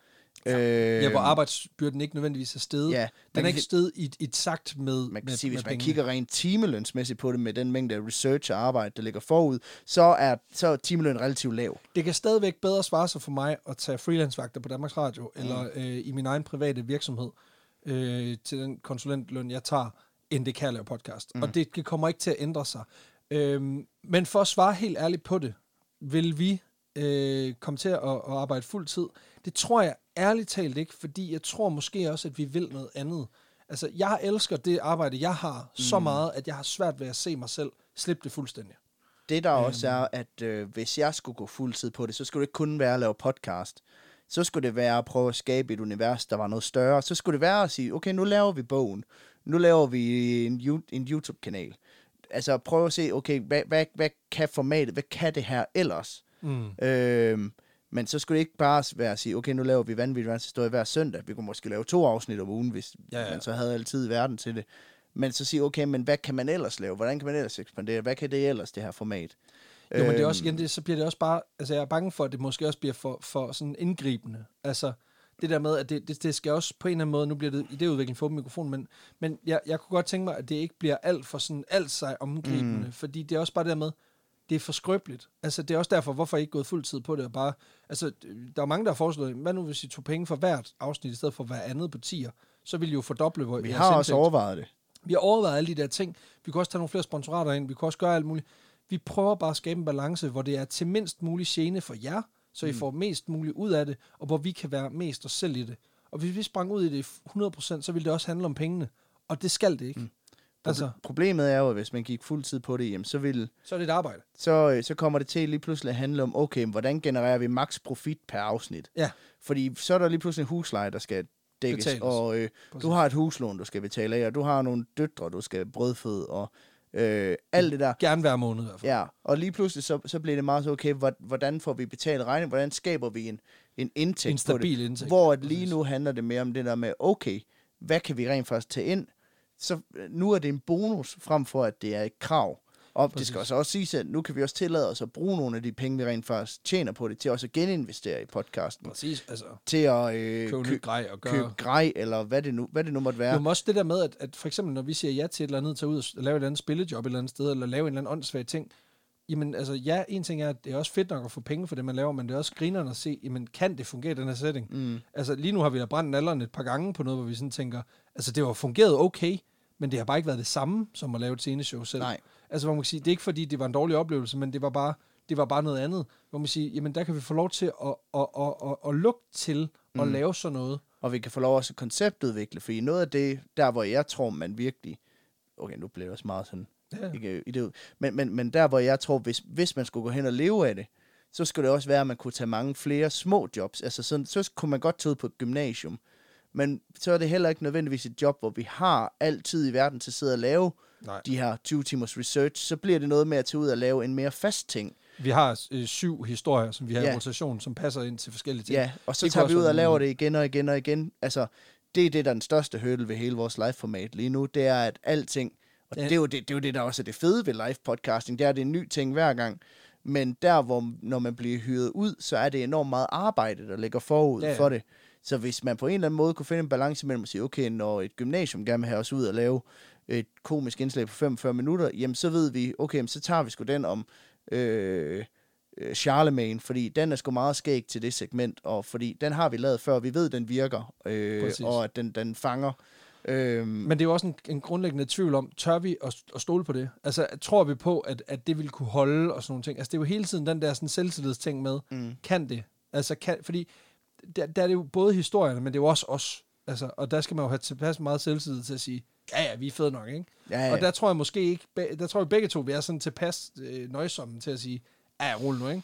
Øh,
Ja, hvor arbejdsbyrden ikke nødvendigvis er steget.
Ja,
den er ikke steget i, i takt med
man kan
med,
sige,
med
hvis man
pengene.
kigger rent timelønsmæssigt på det, med den mængde af research og arbejde, der ligger forud, så er, så er timeløn relativt lav.
Det kan stadigvæk bedre svare sig for mig at tage freelancevagter på Danmarks Radio, mm. eller øh, i min egen private virksomhed, øh, til den konsulentløn, jeg tager, end det kan at lave podcast. Mm. Og det, det kommer ikke til at ændre sig. Øhm, men for at svare helt ærligt på det, vil vi øh, komme til at, at arbejde fuld tid? Det tror jeg ærligt talt ikke, fordi jeg tror måske også, at vi vil noget andet. Altså, jeg elsker det arbejde, jeg har, mm. så meget, at jeg har svært ved at se mig selv slippe det fuldstændig.
Det der også er, at øh, hvis jeg skulle gå fuldtid på det, så skulle det ikke kun være at lave podcast. Så skulle det være at prøve at skabe et univers, der var noget større. Så skulle det være at sige, okay, nu laver vi bogen. Nu laver vi en, en YouTube-kanal. Altså prøve at se, okay, hvad, hvad, hvad kan formatet, hvad kan det her ellers?
Mm.
Øhm, men så skulle det ikke bare være at sige, okay, nu laver vi vanvittig verdenshistorie hver søndag. Vi kunne måske lave to afsnit om ugen, hvis
Ja,
ja, man så havde altid i verden til det. Men så sige, okay, men hvad kan man ellers lave? Hvordan kan man ellers ekspandere? Hvad kan det ellers, det her format?
Jo, men det er
Øhm,
også, igen, det, så bliver det også bare, altså jeg er bange for, at det måske også bliver for, for sådan indgribende. Altså, det der med, at det, det, det skal også på en eller anden måde, nu bliver det idéudvikling for mikrofon, men, men jeg, jeg kunne godt tænke mig, at det ikke bliver alt for sådan, alt sig omgribende, mm. fordi det er også bare det der med, det er for skrøbeligt. Altså, det er også derfor, hvorfor jeg ikke gået fuld tid på det, og bare, altså, der er mange, der har foreslået, hvad nu hvis I tog penge for hvert afsnit, i stedet for hver andet på tier, så ville I jo fordoble hvor
Vi har også
indtægt.
overvejet det.
Vi har overvejet alle de der ting. Vi kunne også tage nogle flere sponsorater ind. Vi kunne også gøre alt muligt. Vi prøver bare at skabe en balance, hvor det er til mindst mulig gene for jer, så I får mest muligt ud af det, og hvor vi kan være mest os selv i det. Og hvis vi sprang ud i det 100%, så ville det også handle om pengene. Og det skal det ikke. Mm. Altså,
Problemet er jo, at hvis man gik fuld tid på det, jamen, så, vil,
så er det et arbejde.
så, øh, så kommer det til lige pludselig at handle om, okay, hvordan genererer vi maks profit per afsnit?
Ja,
Fordi så er der lige pludselig en husleje, der skal dækkes,
Betales.
og øh,
Præcis.
du har et huslån, du skal betale af, og du har nogle døtre, du skal brødføde, og øh, alt det der.
gerne hver måned i hvert fald.
Ja, og lige pludselig så, så bliver det meget så, okay, hvor- hvordan får vi betalt regning? Hvordan skaber vi en, en indtægt
En
på
stabil
det?
indtægt.
Hvor at lige nu handler det mere om det der med, okay, hvad kan vi rent faktisk tage ind? Så øh, nu er det en bonus, frem for at det er et krav. Og det skal også også sige, at nu kan vi også tillade os at bruge nogle af de penge, vi rent faktisk tjener på det, til også at geninvestere i podcasten.
Præcis, altså
Til at øh,
købe
kø-
grej og gøre...
købe grej, eller hvad det nu, hvad det nu måtte være.
Jo, men også det der med, at, at for eksempel, når vi siger ja til et eller andet, tage ud og lave et eller andet spillejob et eller andet sted, eller lave en eller anden åndssvag ting, jamen altså, ja, en ting er, at det er også fedt nok at få penge for det, man laver, men det er også grinerne at se, jamen, kan det fungere i den her setting?
Mm.
Altså, lige nu har vi da brændt alderen et par gange på noget, hvor vi sådan tænker, altså, det har fungeret okay, men det har bare ikke været det samme, som at lave et sceneshow selv.
Nej.
Altså, hvor man kan sige, det er ikke fordi, det var en dårlig oplevelse, men det var bare, det var bare noget andet. Hvor man siger, jamen, der kan vi få lov til at, at, at, at, at lukke til at
Mm.
lave sådan noget.
Og vi kan få lov også at konceptudvikle, fordi noget af det, der hvor jeg tror, man virkelig... Okay, nu bliver det også meget sådan...
Ja.
Ikke, i det, men, men, men der hvor jeg tror, hvis, hvis man skulle gå hen og leve af det, så skulle det også være, at man kunne tage mange flere små jobs. Altså sådan, så kunne man godt tage ud på et gymnasium. Men så er det heller ikke nødvendigvis et job, hvor vi har altid i verden til at sidde og lave
Nej.
de her 20 timers research. Så bliver det noget med at tage ud og lave en mere fast ting.
Vi har øh, syv historier, som vi har i
Ja.
rotation, som passer ind til forskellige ting.
Ja, og så
Det
tager vi ud og laver det igen og igen og igen. Altså, det er det, der er den største hurdle ved hele vores live-format lige nu. Det er, at alting... Og
Ja.
det, er jo det, det er jo det, der også er det fede ved live-podcasting. Det er, at det er en ny ting hver gang. Men der, hvor når man bliver hyret ud, så er det enormt meget arbejde, der ligger forud
ja.
for det. Så hvis man på en eller anden måde kunne finde en balance mellem at sige, okay, når et gymnasium gerne vil have os ud og lave et komisk indslag på 45 minutter, jamen så ved vi, okay, så tager vi sgu den om øh, øh, Charlemagne, fordi den er sgu meget skæg til det segment, og fordi den har vi lavet før, vi ved, den virker, øh,
Præcis.
og at den, den fanger. Øh,
Men det er jo også en, en grundlæggende tvivl om, tør vi at, at stole på det? Altså, tror vi på, at, at det vil kunne holde og sådan nogle ting? Altså, det er jo hele tiden den der sådan selvtillidsting med,
mm,
kan det? Altså, kan, fordi der, der er det jo både historierne, men det er jo også os. Altså, og der skal man jo have tilpas meget selvtillid til at sige, ja, ja, vi er fede nok, ikke?
ja,
Ja. Og der tror jeg måske ikke, der tror jeg begge to, vi er sådan tilpas øh, nøjsomme til at sige, ja, ja, rulle nu, ikke?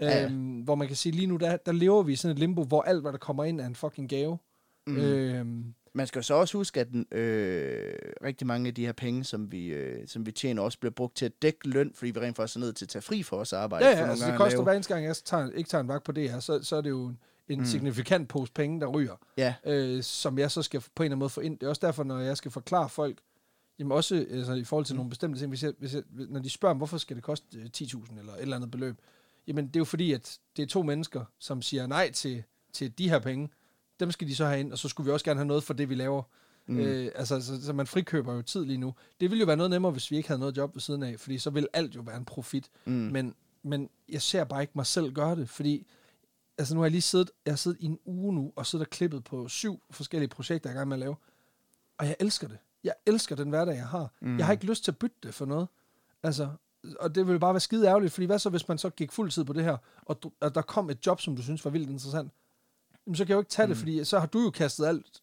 Ja, ja.
Øhm, hvor man kan sige, lige nu, der, der lever vi i sådan et limbo, hvor alt, hvad der kommer ind, er en fucking gave.
Mm.
Øhm,
Man skal jo så også huske, at den, øh, rigtig mange af de her penge, som vi, øh, som vi tjener, også bliver brugt til at dække løn, fordi vi rent faktisk er nødt til at tage fri for vores arbejde.
ja,
for
ja, altså det koster hver eneste gang, jeg tager, ikke tager en vagt på det her, så, så er det jo en,
Mm.
signifikant pose penge, der ryger,
Ja,
øh, som jeg så skal på en eller anden måde få ind. Det er også derfor, når jeg skal forklare folk, Jamen også altså, i forhold til mm. nogle bestemte ting. Hvis jeg, hvis jeg, når de spørger, hvorfor skal det koste øh, 10.000 eller et eller andet beløb, jamen det er jo fordi, at det er to mennesker, som siger nej til, til de her penge. Dem skal de så have ind, og så skulle vi også gerne have noget for det, vi laver. Mm. Øh, altså, så, så man frikøber jo tid lige nu. Det ville jo være noget nemmere, hvis vi ikke havde noget job ved siden af, fordi så vil alt jo være en profit. Mm. Men, men jeg ser bare ikke mig selv gøre det, fordi altså nu har jeg lige siddet, jeg har siddet i en uge nu, og siddet og klippet på syv forskellige projekter, jeg er i gang med at lave. Og jeg elsker det. Jeg elsker den hverdag, jeg har. Mm. Jeg har ikke lyst til at bytte det for noget. Altså, og det ville bare være skide ærgerligt, fordi hvad så, hvis man så gik fuld tid på det her, og, og der kom et job, som du synes var vildt interessant, jamen så kan jeg jo ikke tage mm. det, fordi så har du jo kastet alt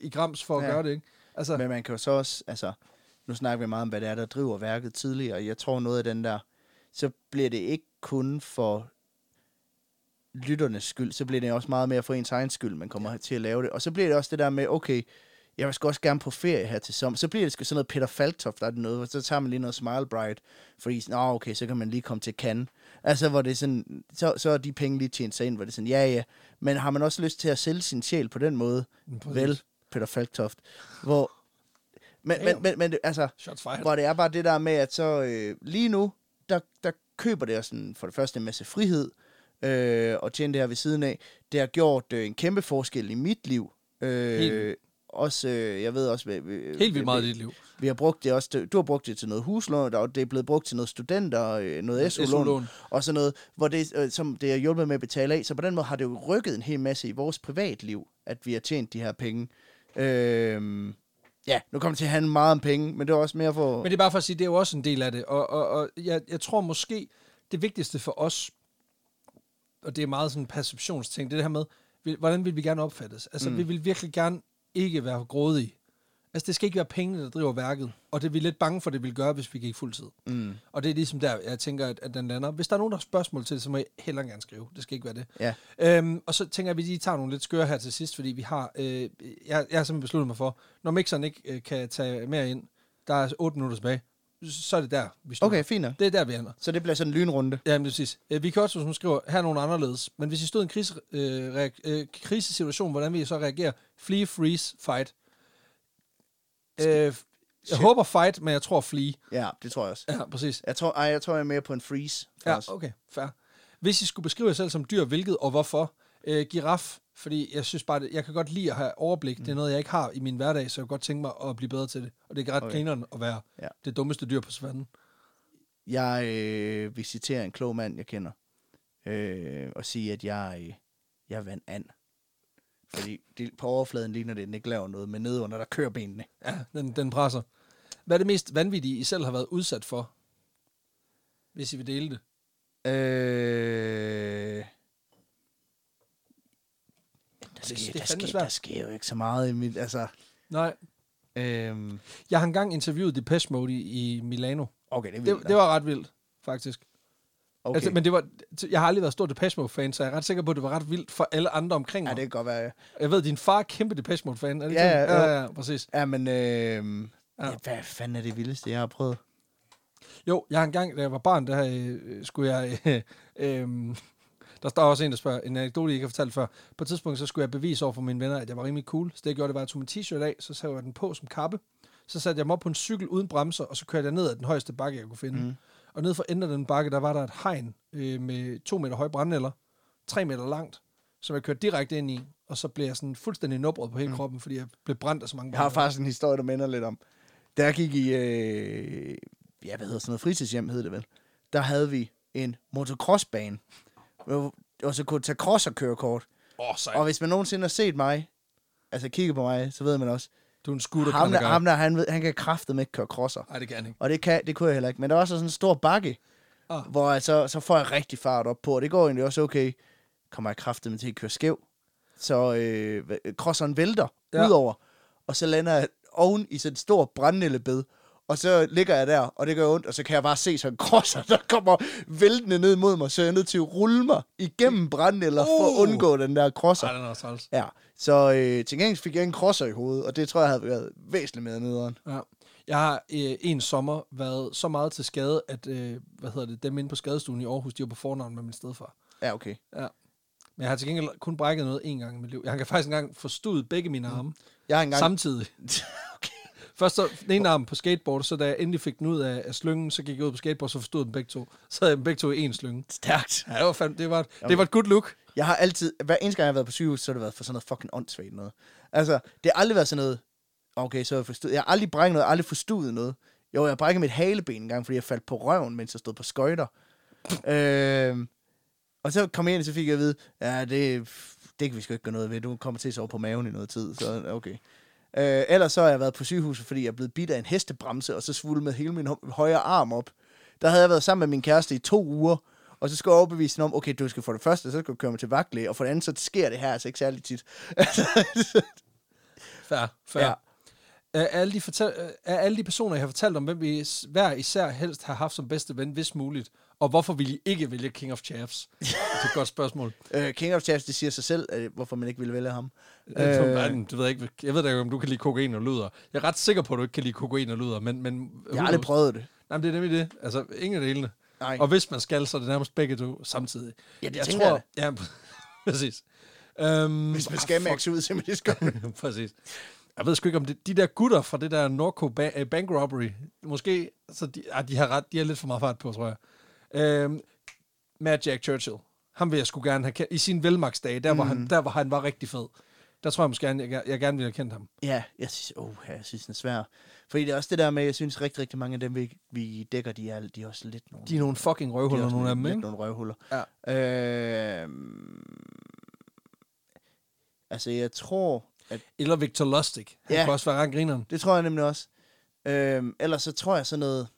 i grams for at ja. gøre det, ikke?
Altså, Men man kan jo så også, altså, nu snakker vi meget om, hvad det er, der driver værket tidligere, jeg tror noget af den der, så bliver det ikke kun for lytternes skyld, så bliver det også meget mere for ens egen skyld, man kommer til at lave det. Og så bliver det også det der med, okay, jeg vil også gerne på ferie her til sommer. Så bliver det sådan noget Peter Faltoft, der er det noget, så tager man lige noget Smile Bright, fordi oh, okay, så kan man lige komme til Cannes. Altså, hvor det er sådan, så, så er de penge lige tjent sig ind, hvor det er sådan, ja, ja, men har man også lyst til at sælge sin sjæl på den måde? Præcis. Vel, Peter Faltoft. Hvor, men, men, men, men, altså, hvor det er bare det der med, at så øh, lige nu, der, der køber det sådan, for det første en masse frihed, øh, og tjene det her ved siden af. Det har gjort øh, en kæmpe forskel i mit liv. Øh, også, øh, jeg ved også... Vi,
Helt vildt meget i dit liv.
Vi har brugt det også, du har brugt det til noget huslån, og det er blevet brugt til noget studenter, øh, noget SU-lån, og sådan noget, hvor det, øh, som det har hjulpet med at betale af. Så på den måde har det jo rykket en hel masse i vores privatliv, at vi har tjent de her penge. Øh, ja, nu kommer det til at handle meget om penge, men det er også mere for...
Men det er bare for at sige, det er jo også en del af det, og, og, og jeg, jeg tror måske, det vigtigste for os, og det er meget sådan en perceptionsting, det er det her med, hvordan vil vi gerne opfattes? Altså, mm. vi vil virkelig gerne ikke være grådige. Altså, det skal ikke være pengene, der driver værket. Og det er vi lidt bange for, det vil gøre, hvis vi gik fuld tid. Mm. Og det er ligesom der, jeg tænker, at, at den lander. Hvis der er nogen, der har spørgsmål til det, så må jeg heller gerne skrive. Det skal ikke være det.
Ja.
Øhm, og så tænker jeg, at vi lige tager nogle lidt skøre her til sidst, fordi vi har... Øh, jeg, jeg har simpelthen besluttet mig for, når mixeren ikke øh, kan tage mere ind, der er 8 minutter tilbage, så er det der,
vi slutter. Okay, fint.
Det er der, vi ender.
Så det bliver sådan en lynrunde.
Ja, men præcis. Øh, vi kan også, hvis man skriver, her er nogen anderledes. Men hvis I stod i en krise, øh, reak, øh, krisesituation, hvordan vil I så reagere? Flee, freeze, fight. Øh, jeg Shit. håber fight, men jeg tror flee.
Ja, det tror jeg også.
Ja, præcis.
Jeg tror, ej, jeg tror, jeg er mere på en freeze.
Ja, okay, fair. Hvis I skulle beskrive jer selv som dyr, hvilket og hvorfor? Øh, giraf, fordi jeg synes bare, jeg kan godt lide at have overblik. Mm. Det er noget, jeg ikke har i min hverdag, så jeg kan godt tænke mig at blive bedre til det. Og det er ret okay. grineren at være ja. det dummeste dyr på savannen.
Jeg øh, vil citere en klog mand, jeg kender, øh, og sige, at jeg, øh, jeg vandt and. Fordi det, på overfladen ligner det, den ikke laver noget, men nede under, der kører benene.
Ja, den, den presser. Hvad er det mest vanvittige, I selv har været udsat for? Hvis I vil dele det.
Øh... Der sker, det, det der, sker, der sker jo ikke så meget i mit... Altså,
Nej. Øhm. Jeg har engang interviewet Depeche Mode i, i Milano.
Okay, det er
vildt. Det, det var ret vildt, faktisk. Okay. Altså, men det var, jeg har aldrig været stor Depeche Mode-fan, så jeg er ret sikker på, at det var ret vildt for alle andre omkring mig.
Ja, det kan godt være, ja.
Jeg ved, din far er kæmpe Depeche Mode-fan. Er det
ja, ja,
ja, ja, præcis.
Ja, men øh. Ja, hvad fanden er det vildeste, jeg har prøvet?
Jo, jeg har engang, da jeg var barn, der øh, skulle jeg... Øh, øh, der står også en, der spørger, en anekdote, jeg ikke har fortalt før. På et tidspunkt, så skulle jeg bevise over for mine venner, at jeg var rimelig cool. Så det jeg gjorde, det var, at jeg tog min t-shirt af, så satte jeg den på som kappe. Så satte jeg mig op på en cykel uden bremser, og så kørte jeg ned ad den højeste bakke, jeg kunne finde. Mm. Og ned for enden af den bakke, der var der et hegn øh, med to meter høje brændenælder, tre meter langt, som jeg kørte direkte ind i, og så blev jeg sådan fuldstændig nubret på hele mm. kroppen, fordi jeg blev brændt af så mange
Jeg har faktisk en historie, der minder lidt om. Jeg gik i, øh, ja, hvad hedder sådan noget, fritidshjem hed det vel, der havde vi en motocrossbane, og så kunne tage cross og kørekort.
Oh,
og hvis man nogensinde har set mig, altså kigge på mig, så ved man også,
du er en scooter
ham, der, ham der, han, ved, han kan kraftet med ikke køre crosser.
Nej, det kan han ikke.
Og det, kan, det kunne jeg heller ikke. Men der var også sådan en stor bakke, ah. hvor jeg, så, så får jeg rigtig fart op på, og det går egentlig også okay. Kommer jeg kraftet med til at køre skæv. Så øh, crosseren vælter ja. udover, og så lander jeg oven i sådan en stor brændnællebed, og så ligger jeg der, og det gør ondt, og så kan jeg bare se sådan en crosser, der kommer væltende ned mod mig, så jeg er nødt til at rulle mig igennem brændenælder uh. for at uh. undgå den der crosser.
Ej, den er træls.
Ja, så øh, til gengæld fik jeg en crosser i hovedet, og det tror jeg havde været væsentligt mere nederen.
Ja. Jeg har øh, en sommer været så meget til skade, at øh, hvad hedder det, dem inde på skadestuen i Aarhus, de var på fornavn med min stedfar.
Ja, okay.
Ja. Men jeg har til gengæld kun brækket noget en gang i mit liv. Jeg har faktisk engang forstået begge mine mm. arme
jeg har engang...
samtidig. Først så den ene arm på skateboard, så da jeg endelig fik den ud af, af slyngen, så gik jeg ud på skateboard, så forstod den begge to. Så havde jeg dem begge to i en slynge.
Stærkt.
Ja, det var, fandme, det var, det var et good look.
Jeg har altid, hver eneste gang jeg har været på sygehus, så har det været for sådan noget fucking åndssvagt noget. Altså, det har aldrig været sådan noget, okay, så har jeg forstået. Jeg har aldrig brækket noget, aldrig forstået noget. Jo, jeg brækkede mit haleben en gang, fordi jeg faldt på røven, mens jeg stod på skøjter. øhm, og så kom jeg ind, og så fik jeg at vide, ja, det, det kan vi sgu ikke gøre noget ved. Du kommer til at sove på maven i noget tid, så okay. Øh, ellers så har jeg været på sygehuset, fordi jeg er blevet bidt af en hestebremse, og så svulmet hele min hø- højre arm op. Der havde jeg været sammen med min kæreste i to uger, og så skulle jeg overbevise hende om, okay, du skal for det første, så skal du køre mig til vagtlæge, og for det andet, så sker det her altså ikke særlig tit.
Fair, fair.
Ja.
Af alle, de fortæl, af alle de personer, jeg har fortalt om, hvem vi hver især helst har haft som bedste ven, hvis muligt, og hvorfor vil I ikke vælge King of Chaffs? det er et godt spørgsmål.
øh, King of Chaps, det siger sig selv, øh, hvorfor man ikke ville vælge ham.
Øh,
Øh.
det ved jeg, ikke. jeg ved da ikke, om du kan lide kokain og luder. Jeg er ret sikker på, at du ikke kan lide kokain og luder, men... men
Jeg har aldrig prøvet det.
Nej, men det er nemlig det. Altså, ingen af delene.
Nej.
Og hvis man skal, så er det nærmest begge to samtidig.
Ja, det
jeg
tænker
tror, Ja, præcis. Um,
Hvis man skal maxe ud, så det skal
Præcis. Jeg ved sgu ikke, om det, de der gutter fra det der Norco ba- øh, Bank Robbery, måske, så de, ah, de har ret, de har lidt for meget fart på, tror jeg. Øhm, Matt Jack Churchill, ham vil jeg sgu gerne have kendt, i sin velmagsdage, der, mm. hvor han, der hvor han var rigtig fed. Der tror jeg måske, gerne, jeg, jeg gerne ville have kendt ham.
Ja, jeg synes, oh, jeg synes, den er svær. Fordi det er også det der med, jeg synes rigtig, rigtig mange af dem, vi, vi dækker, de er, de er også lidt nogle...
De er nogle fucking
er
røvhuller, nogle af dem, ikke?
nogle røvhuller.
Ja.
Øh, altså, jeg tror, at
Eller Victor Lustig. Han
Ja.
kunne også være ret grineren.
Det tror jeg nemlig også. Øhm, ellers så tror jeg sådan noget...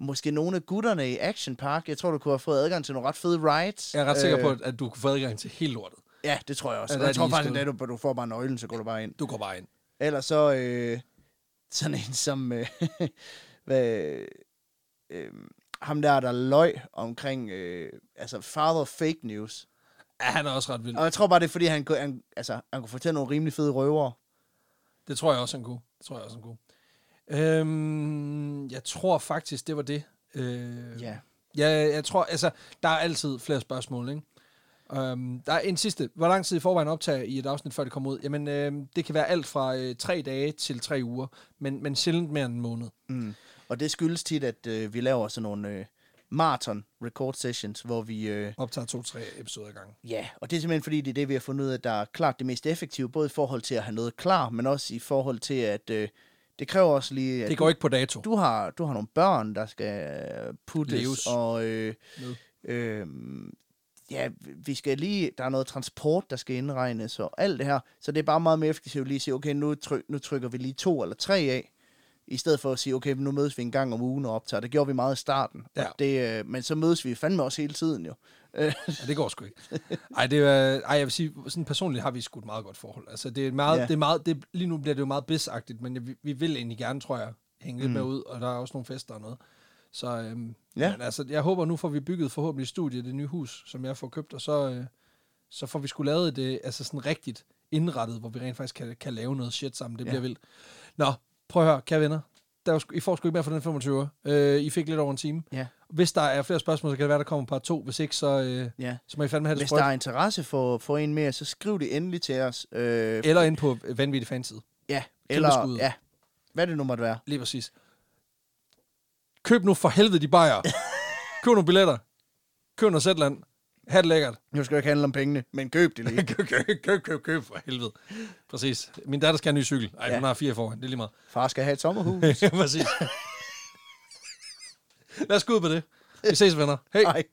Måske nogle af gutterne i Action Park. Jeg tror, du kunne have fået adgang til nogle ret fede rides.
Jeg er ret sikker
Øh,
på, at- at du kunne få adgang til helt lortet.
Ja, det tror jeg også.
Ja,
jeg tror faktisk, at du, du får bare nøglen, så går du bare ind.
Du går bare ind.
Ellers så... Øh, sådan en som... Øh, hvad, øh, ham der, der løg omkring... Øh, altså, father fake news.
Ja, han er også ret vild.
Og jeg tror bare, det er, fordi han, kunne- han, altså, han kunne fortælle nogle rimelig fede røver.
Det tror jeg også, han kunne. Det tror jeg også, han kunne. Øhm, jeg tror faktisk, det var det. Øh,
Ja.
Ja, jeg tror, altså, der er altid flere spørgsmål, ikke? Um, der er en sidste. Hvor lang tid i forvejen optager I et afsnit, før det kommer ud? Jamen, øh, det kan være alt fra øh, tre dage til tre uger, men, men sjældent mere end en måned.
Mm. Og det skyldes tit, at øh, vi laver sådan nogle øh, marathon record sessions, hvor vi... Øh,
Optager to-tre episoder i gang.
ja, og det er simpelthen fordi, det er det, vi har fundet ud af, der er klart det mest effektive, både i forhold til at have noget klar, men også i forhold til, at øh, det kræver også lige... At
Det går ikke på dato.
du, har, du har nogle børn, der skal puttes,
Leves.
og... Øh,
Med.
øh, ja, vi skal lige, der er noget transport, der skal indregnes, og alt det her. Så det er bare meget mere effektivt lige at sige, okay, nu, tryk, nu trykker vi lige to eller tre af, i stedet for at sige, okay, nu mødes vi en gang om ugen og optager. Det gjorde vi meget i starten.
Ja.
Og det, øh, men så mødes vi fandme også hele tiden jo. Øh,
Ja, det går sgu ikke. Ej, det er, ej, jeg vil sige, sådan personligt har vi sgu et meget godt forhold. Altså, det er meget,
Ja.
det er meget, det, lige nu bliver det jo meget bisagtigt, men vi, vi vil egentlig gerne, tror jeg, hænge lidt
Mm.
med ud, og der er også nogle fester og noget. Så øhm,
Ja.
men, altså, jeg håber, nu får vi bygget forhåbentlig et studie, det nye hus, som jeg får købt, og så, øh, så får vi sgu lavet det altså sådan rigtigt indrettet, hvor vi rent faktisk kan, kan lave noget shit sammen. Det
Ja.
bliver vildt. Nå, prøv at høre, kære venner. Der var, I får sgu ikke mere for den 25 øh, I fik lidt over en time.
ja,
Hvis der er flere spørgsmål, så kan det være, der kommer par to. Hvis ikke, så, øh,
ja.
så må I fandme have det
Hvis
sprøjt.
der er interesse for, for en mere, så skriv det endelig til os. Øh,
Eller ind på Vanvittig Fanside.
ja, eller ja, hvad det nu måtte være.
Lige præcis. Køb nu for helvede de bajer. køb nogle billetter. Køb noget Zetland. Ha' det lækkert.
Nu skal det ikke handle om pengene, men køb det lige.
køb, køb, køb, køb, køb for helvede. Præcis. Min datter skal have en ny cykel. Ej, Ja. hun har fire foran. Det er lige meget.
Far skal have et sommerhus.
Præcis. Lad os gå ud på det. Vi ses, venner. Hej.
Hej.